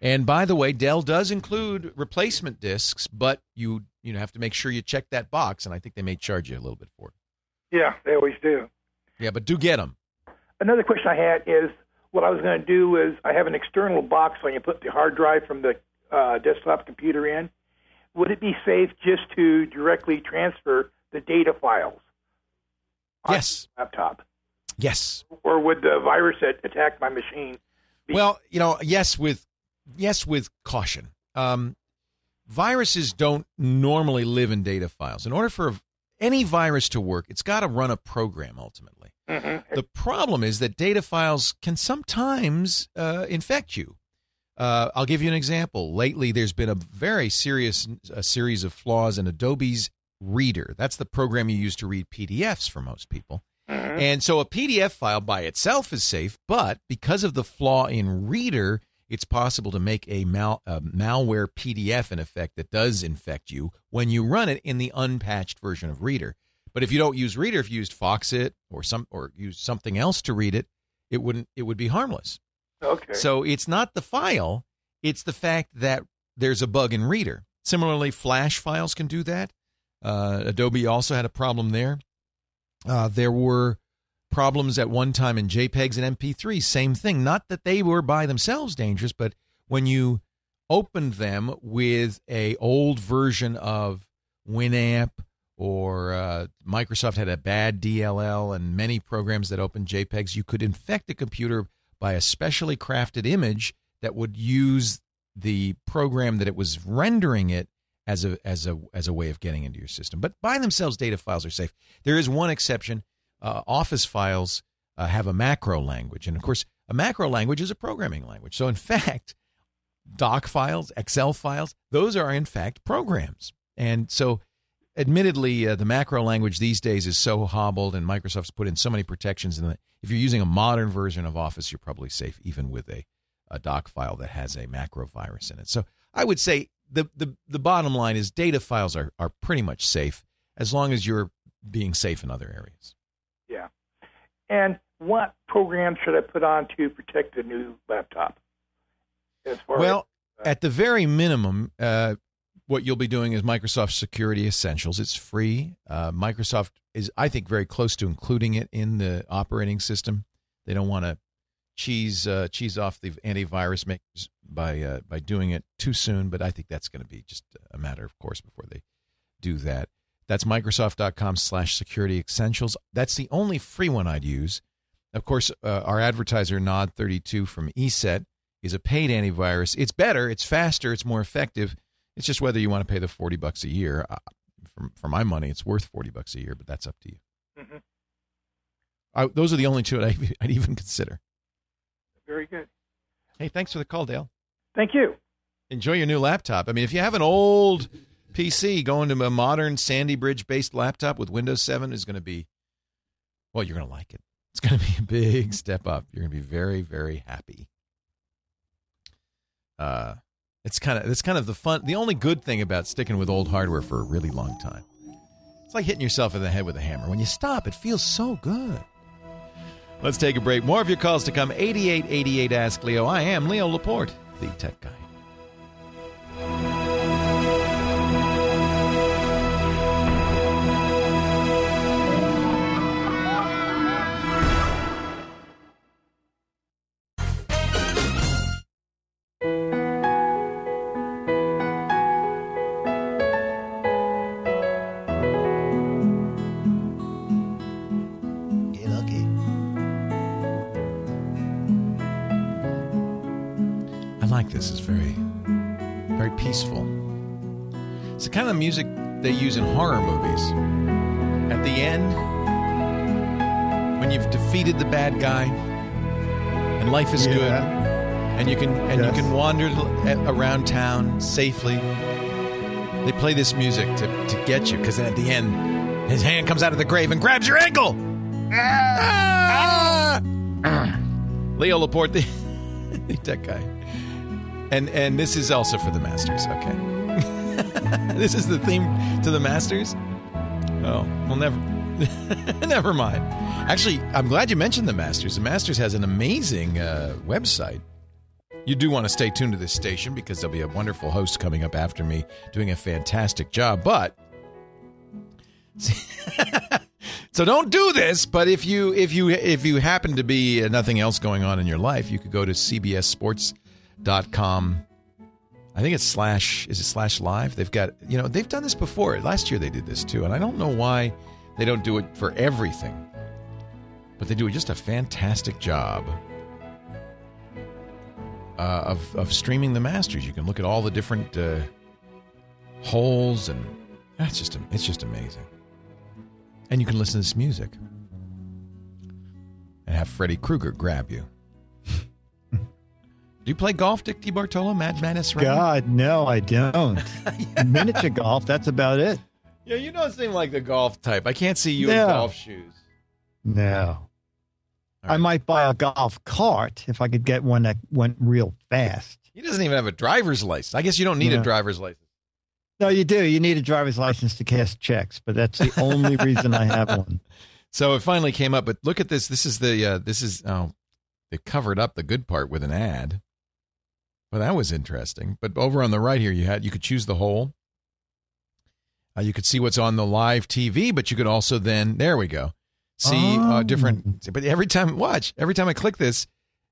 And by the way, Dell does include replacement discs, but you you have to make sure you check that box, and I think they may charge you a little bit for it. Yeah, they always do. Yeah, but do get them. Another question I had is what I was going to do is I have an external box when you put the hard drive from the uh, desktop computer in. Would it be safe just to directly transfer the data files? on Yes. Laptop. Yes. Or would the virus that attack my machine? Well, you know, yes, with yes, with caution. Um, viruses don't normally live in data files. In order for any virus to work, it's got to run a program ultimately. Mm-hmm. The problem is that data files can sometimes uh, infect you. Uh, I'll give you an example. Lately, there's been a very serious a series of flaws in Adobe's Reader. That's the program you use to read PDFs for most people. Mm-hmm. And so a PDF file by itself is safe, but because of the flaw in Reader, it's possible to make a, mal- a malware PDF in effect that does infect you when you run it in the unpatched version of Reader. But if you don't use Reader, if you used Foxit or some or use something else to read it, it wouldn't it would be harmless. Okay. So it's not the file, it's the fact that there's a bug in Reader. Similarly, Flash files can do that. Uh, Adobe also had a problem there. Uh, there were problems at one time in JPEGs and MP3s. Same thing. Not that they were by themselves dangerous, but when you opened them with a old version of Winamp or uh, Microsoft had a bad DLL and many programs that opened JPEGs, you could infect a computer by a specially crafted image that would use the program that it was rendering it as a as a as a way of getting into your system. But by themselves, data files are safe. There is one exception. Uh, Office files uh, have a macro language, and of course, a macro language is a programming language. So, in fact, doc files, Excel files, those are in fact programs. And so, admittedly, uh, the macro language these days is so hobbled, and Microsoft's put in so many protections. And if you're using a modern version of Office, you're probably safe, even with a, a doc file that has a macro virus in it. So, I would say the, the, the bottom line is data files are, are pretty much safe as long as you're being safe in other areas. Yeah. And what program should I put on to protect the new laptop? As far Well, as, at the very minimum, uh, what you'll be doing is Microsoft Security Essentials. It's free. Uh, Microsoft is, I think, very close to including it in the operating system. They don't want to cheese uh, cheese off the antivirus makers by uh, by doing it too soon, but I think that's going to be just a matter of course before they do that. That's Microsoft.com slash security essentials. That's the only free one I'd use. Of course, uh, our advertiser NOD32 from ESET is a paid antivirus. It's better, it's faster, it's more effective. It's just whether you want to pay the 40 bucks a year. Uh, for, for my money, it's worth 40 bucks a year, but that's up to you. Mhm. I, those are the only two I'd, I'd even consider. Very good. Hey, thanks for the call, Dale. Thank you. Enjoy your new laptop. I mean, if you have an old PC, going to a modern Sandy Bridge based laptop with Windows 7 is going to be, well, you're going to like it. It's going to be a big step up. You're going to be very, very happy. Uh, it's kind of it's kind of the fun. The only good thing about sticking with old hardware for a really long time, it's like hitting yourself in the head with a hammer. When you stop, it feels so good. Let's take a break. More of your calls to come. 8888 Ask Leo. I am Leo Laporte, the tech guy. Life is good, and you can and Yes. you can wander around town safely. They play this music to, to get you, because then at the end, his hand comes out of the grave and grabs your ankle. Ah! Leo Laporte, the, the tech guy. And and this is also for the Masters. Okay, this is the theme to the Masters. Oh, we'll never, never mind. Actually, I'm glad you mentioned the Masters. The Masters has an amazing uh, website. You do want to stay tuned to this station because there'll be a wonderful host coming up after me doing a fantastic job. But so don't do this. But if you if you if you happen to be uh, nothing else going on in your life, you could go to cbssports.com. I think it's slash is it slash live? They've got you know they've done this before. Last year they did this too, and I don't know why they don't do it for everything, but they do just a fantastic job. uh, of of streaming the Masters. You can look at all the different uh, holes, and that's just it's just amazing. And you can listen to this music and have Freddy Krueger grab you. Do you play golf, Dick DiBartolo, Mad Madness? Run? God, no, I don't. Miniature golf, that's about it. Yeah, you don't seem like the golf type. I can't see you No. in golf shoes. No. I might buy a golf cart if I could get one that went real fast. He doesn't even have a driver's license. I guess you don't need Yeah. a driver's license. No, you do. You need a driver's license to cash checks, but that's the only reason I have one. So it finally came up. But look at this. This is the uh, this is oh they covered up the good part with an ad. Well, that was interesting. But over on the right here, you had you could choose the hole. Uh, you could see what's on the live TV, but you could also then there we go see uh, different. But every time watch every time I click this,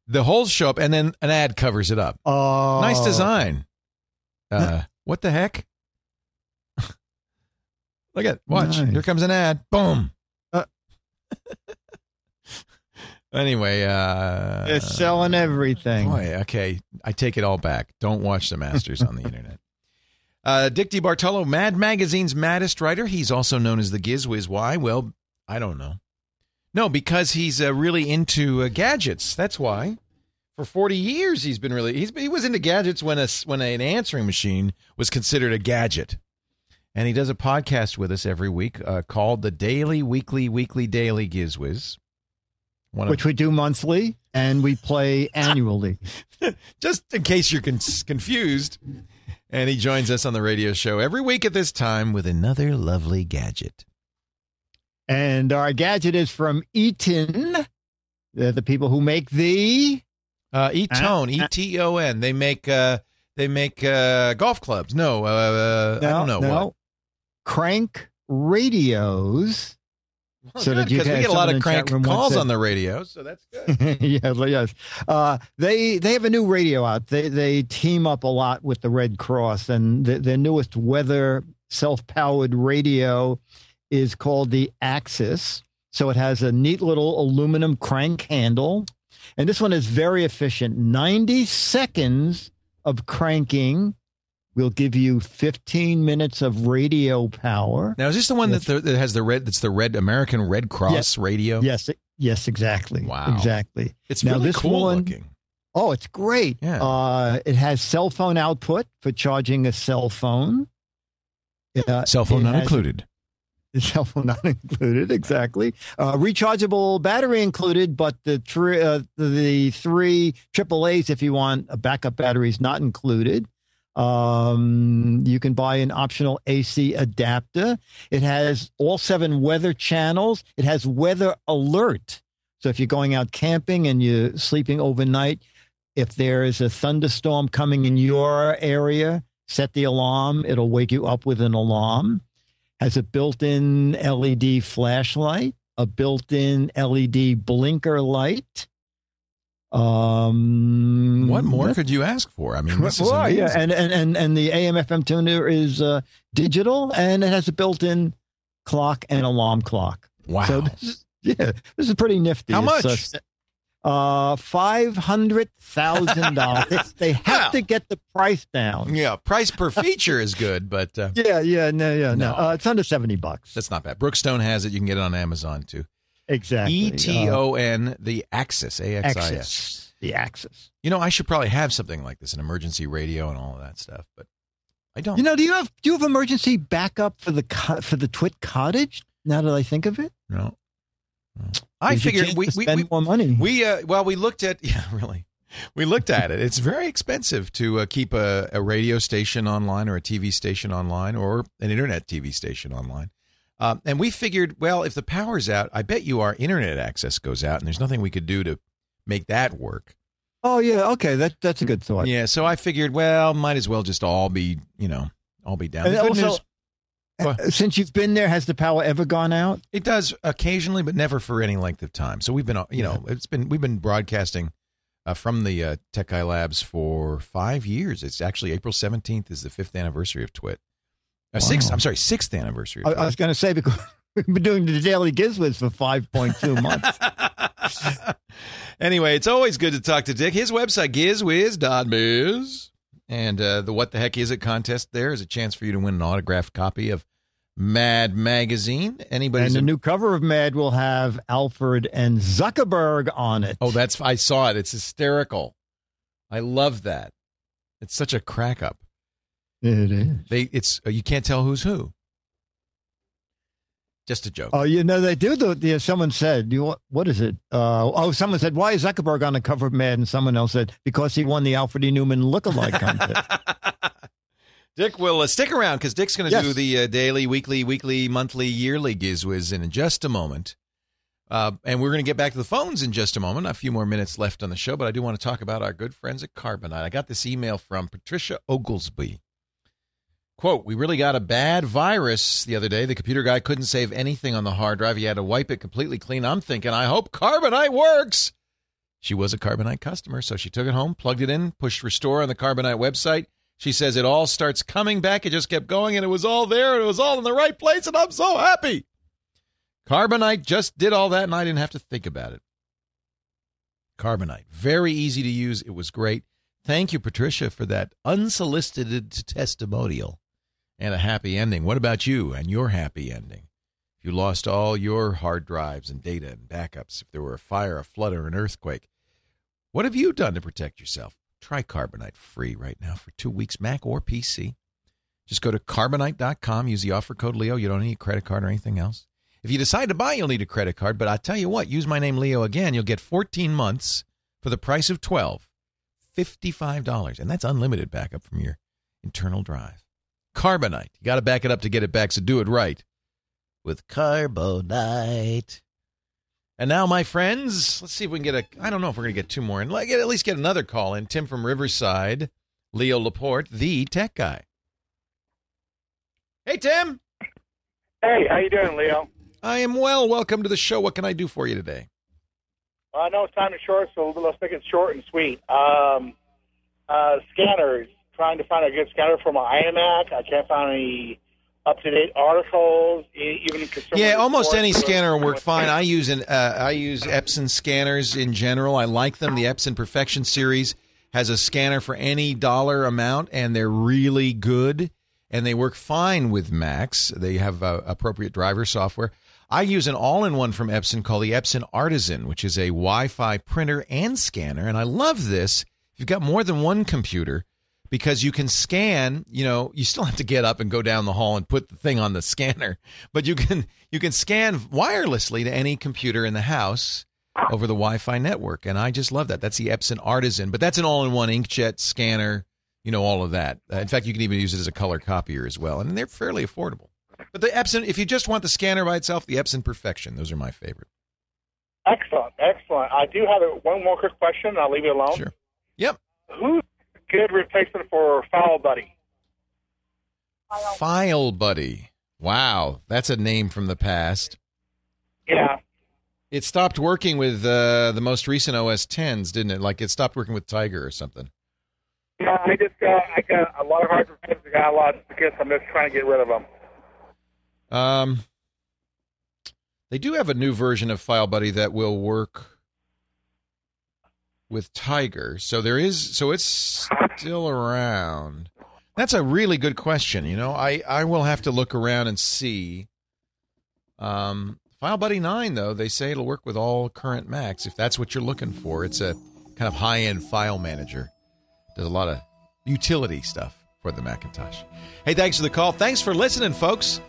the holes show up, and then an ad covers it up. Oh, Nice design. Uh, what the heck? Look at watch. Nice. Here comes an ad. Boom. Uh. anyway, uh They're selling everything. Boy, okay. I take it all back. Don't watch the Masters on the internet. Uh, Dick DiBartolo, Mad Magazine's maddest writer. He's also known as the Gizwiz. Why? Well, I don't know. No, because he's uh, really into uh, gadgets. That's why. For 40 years, he's been really he's he was into gadgets when a when an answering machine was considered a gadget. And he does a podcast with us every week uh, called the Daily, Weekly, Weekly, Daily Gizwiz. One of- which we do monthly and we play annually. just in case you're con- confused. And he joins us on the radio show every week at this time with another lovely gadget. And our gadget is from Eton. They're the people who make the Uh, Eton, E T O N. They make uh, they make uh, golf clubs. No, uh, I don't know no, what. crank radios. So that you because can we get a lot of crank calls said- on the radio, so that's good. yeah, yes. Uh, they they have a new radio out. They they team up a lot with the Red Cross, and the, their newest weather self powered radio is called the Axis. So it has a neat little aluminum crank handle, and this one is very efficient. Ninety seconds of cranking will give you fifteen minutes of radio power. Now, is this the one that, the, that has the red? That's the red American Red Cross Yes. radio. Yes, yes, exactly. Wow. exactly. It's now really this cool one, looking. Oh, it's great. Yeah. Uh, it has cell phone output for charging a cell phone. Uh, Cell phone not has- included. Cell phone not included, exactly. Uh, rechargeable battery included, but the three, uh, the three AAA's, if you want a backup battery, is not included. Um, you can buy an optional AC adapter. It has all seven weather channels. It has weather alert. So if you're going out camping and you're sleeping overnight, if there is a thunderstorm coming in your area, set the alarm. It'll wake you up with an alarm. Has a built-in LED flashlight, a built-in LED blinker light. Um, What more could you ask for? I mean, this is Well, yeah, and, and and and the AM FM tuner is uh, digital, and it has a built-in clock and alarm clock. Wow. So this is, yeah, this is pretty nifty. How It's, much? Uh, uh five hundred thousand dollars. They have to get the price down. Yeah, price per feature is good, but uh, Yeah, yeah, no, yeah, no. No. Uh, it's under seventy bucks. that's not bad. Brookstone has it. You can get it on Amazon too. Exactly. E T O N, the Axis, A X I S. The Axis. You know, I should probably have something like this, an emergency radio and all of that stuff, but I don't. You know, do you have do you have emergency backup for the co- for the Twit cottage? Now that I think of it, No. I you a figured we we, spend we, more money. we uh, well we looked at yeah really we looked at it. It's very expensive to uh, keep a, a radio station online or a TV station online or an internet TV station online. Um, and we figured, well, if the power's out, I bet you our internet access goes out, and there's nothing we could do to make that work. Oh yeah, okay, that that's a good thought. Yeah, so I figured, well, might as well just all be, you know, all be down. And The good also, news- uh, since you've been there, has the power ever gone out? It does occasionally, but never for any length of time. So we've been, uh, you know, it's been we've been broadcasting uh, from the uh, Tech Guy Labs for five years. It's actually April seventeenth is the fifth anniversary of Twit. Uh, Sixth, I'm sorry, sixth anniversary. I, I was going to say because we've been doing the daily Gizwiz for five point two months. Anyway, it's always good to talk to Dick. His website, gizwiz.biz. And uh, the What the Heck Is It contest there is a chance for you to win an autographed copy of Mad Magazine. Anybody? And the new cover of Mad will have Alfred and Zuckerberg on it. Oh, that's I saw it. It's hysterical. I love that. It's such a crack up. It is. They it's uh, you can't tell who's who. Just a joke. Oh, you know they do. The, the someone said, "You what, what is it?" Uh, oh, someone said, "Why is Zuckerberg on the cover of Mad?" And someone else said, "Because he won the Alfred E. Neuman lookalike contest." Dick will uh, stick around because Dick's going to Yes. do the uh, daily, weekly, weekly, monthly, yearly Gizwiz in just a moment. Uh, and we're going to get back to the phones in just a moment. A few more minutes left on the show, but I do want to talk about our good friends at Carbonite. I got this email from Patricia Oglesby. Quote, we really got a bad virus the other day. The computer guy couldn't save anything on the hard drive. He had to wipe it completely clean. I'm thinking, I hope Carbonite works. She was a Carbonite customer, so she took it home, plugged it in, pushed restore on the Carbonite website. She says it all starts coming back. It just kept going, and it was all there, and it was all in the right place, and I'm so happy. Carbonite just did all that, and I didn't have to think about it. Carbonite, very easy to use. It was great. Thank you, Patricia, for that unsolicited testimonial and a happy ending. What about you and your happy ending? If you lost all your hard drives and data and backups, if there were a fire, a flood, or an earthquake, what have you done to protect yourself? Try Carbonite free right now for two weeks, Mac or PC. Just go to carbonite.com, use the offer code Leo. You don't need a credit card or anything else. If you decide to buy, you'll need a credit card, but I tell you what, use my name Leo again. You'll get 14 months for the price of 12, $55, and that's unlimited backup from your internal drive. Carbonite. You got to back it up to get it back, so do it right with Carbonite. And now, my friends, let's see if we can get a. I don't know if we're going to get two more and Like, at least get another call in. Tim from Riverside, Leo Laporte, the tech guy. Hey, Tim. Hey, how you doing, Leo? I am well. Welcome to the show. What can I do for you today? I know it's time to short, so let's make it short and sweet. Um, uh, scanners. Trying to find a good scanner for my iMac. I can't find any up-to-date articles. e- Even consumer Yeah, almost any scanner will work fine. I use an uh, I use Epson scanners in general. I like them. The Epson Perfection series has a scanner for any dollar amount, and they're really good. And they work fine with Macs. They have uh, appropriate driver software. I use an all-in-one from Epson called the Epson Artisan, which is a Wi-Fi printer and scanner. And I love this. If you've got more than one computer, because you can scan you know you still have to get up and go down the hall and put the thing on the scanner but you can you can scan wirelessly to any computer in the house over the wi-fi network and i just love that that's the epson artisan but that's an all-in-one inkjet scanner you know all of that uh, in fact you can even use it as a color copier as well and they're fairly affordable but the epson if you just want the scanner by itself the epson perfection those are my favorite Excellent, excellent. I do have one more quick question, I'll leave you alone. Sure. Yep. Who's a good replacement for File Buddy? file buddy wow that's a name from the past Yeah. It stopped working with uh, the most recent OS 10s, didn't it? Like it stopped working with Tiger or something. Yeah, I just got I got a lot of hard drives. I got a lot of tickets. I'm just trying to get rid of them. Um, they do have a new version of File Buddy that will work with Tiger. So there is, so it's still around. That's a really good question. You know, I I will have to look around and see. Um, File Buddy nine though they say it'll work with all current Macs if that's what you're looking for. It's a kind of high end file manager. Does a lot of utility stuff for the Macintosh. Hey, thanks for the call. Thanks for listening, folks.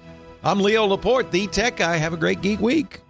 I'm Leo Laporte, the tech guy. Have a great geek week.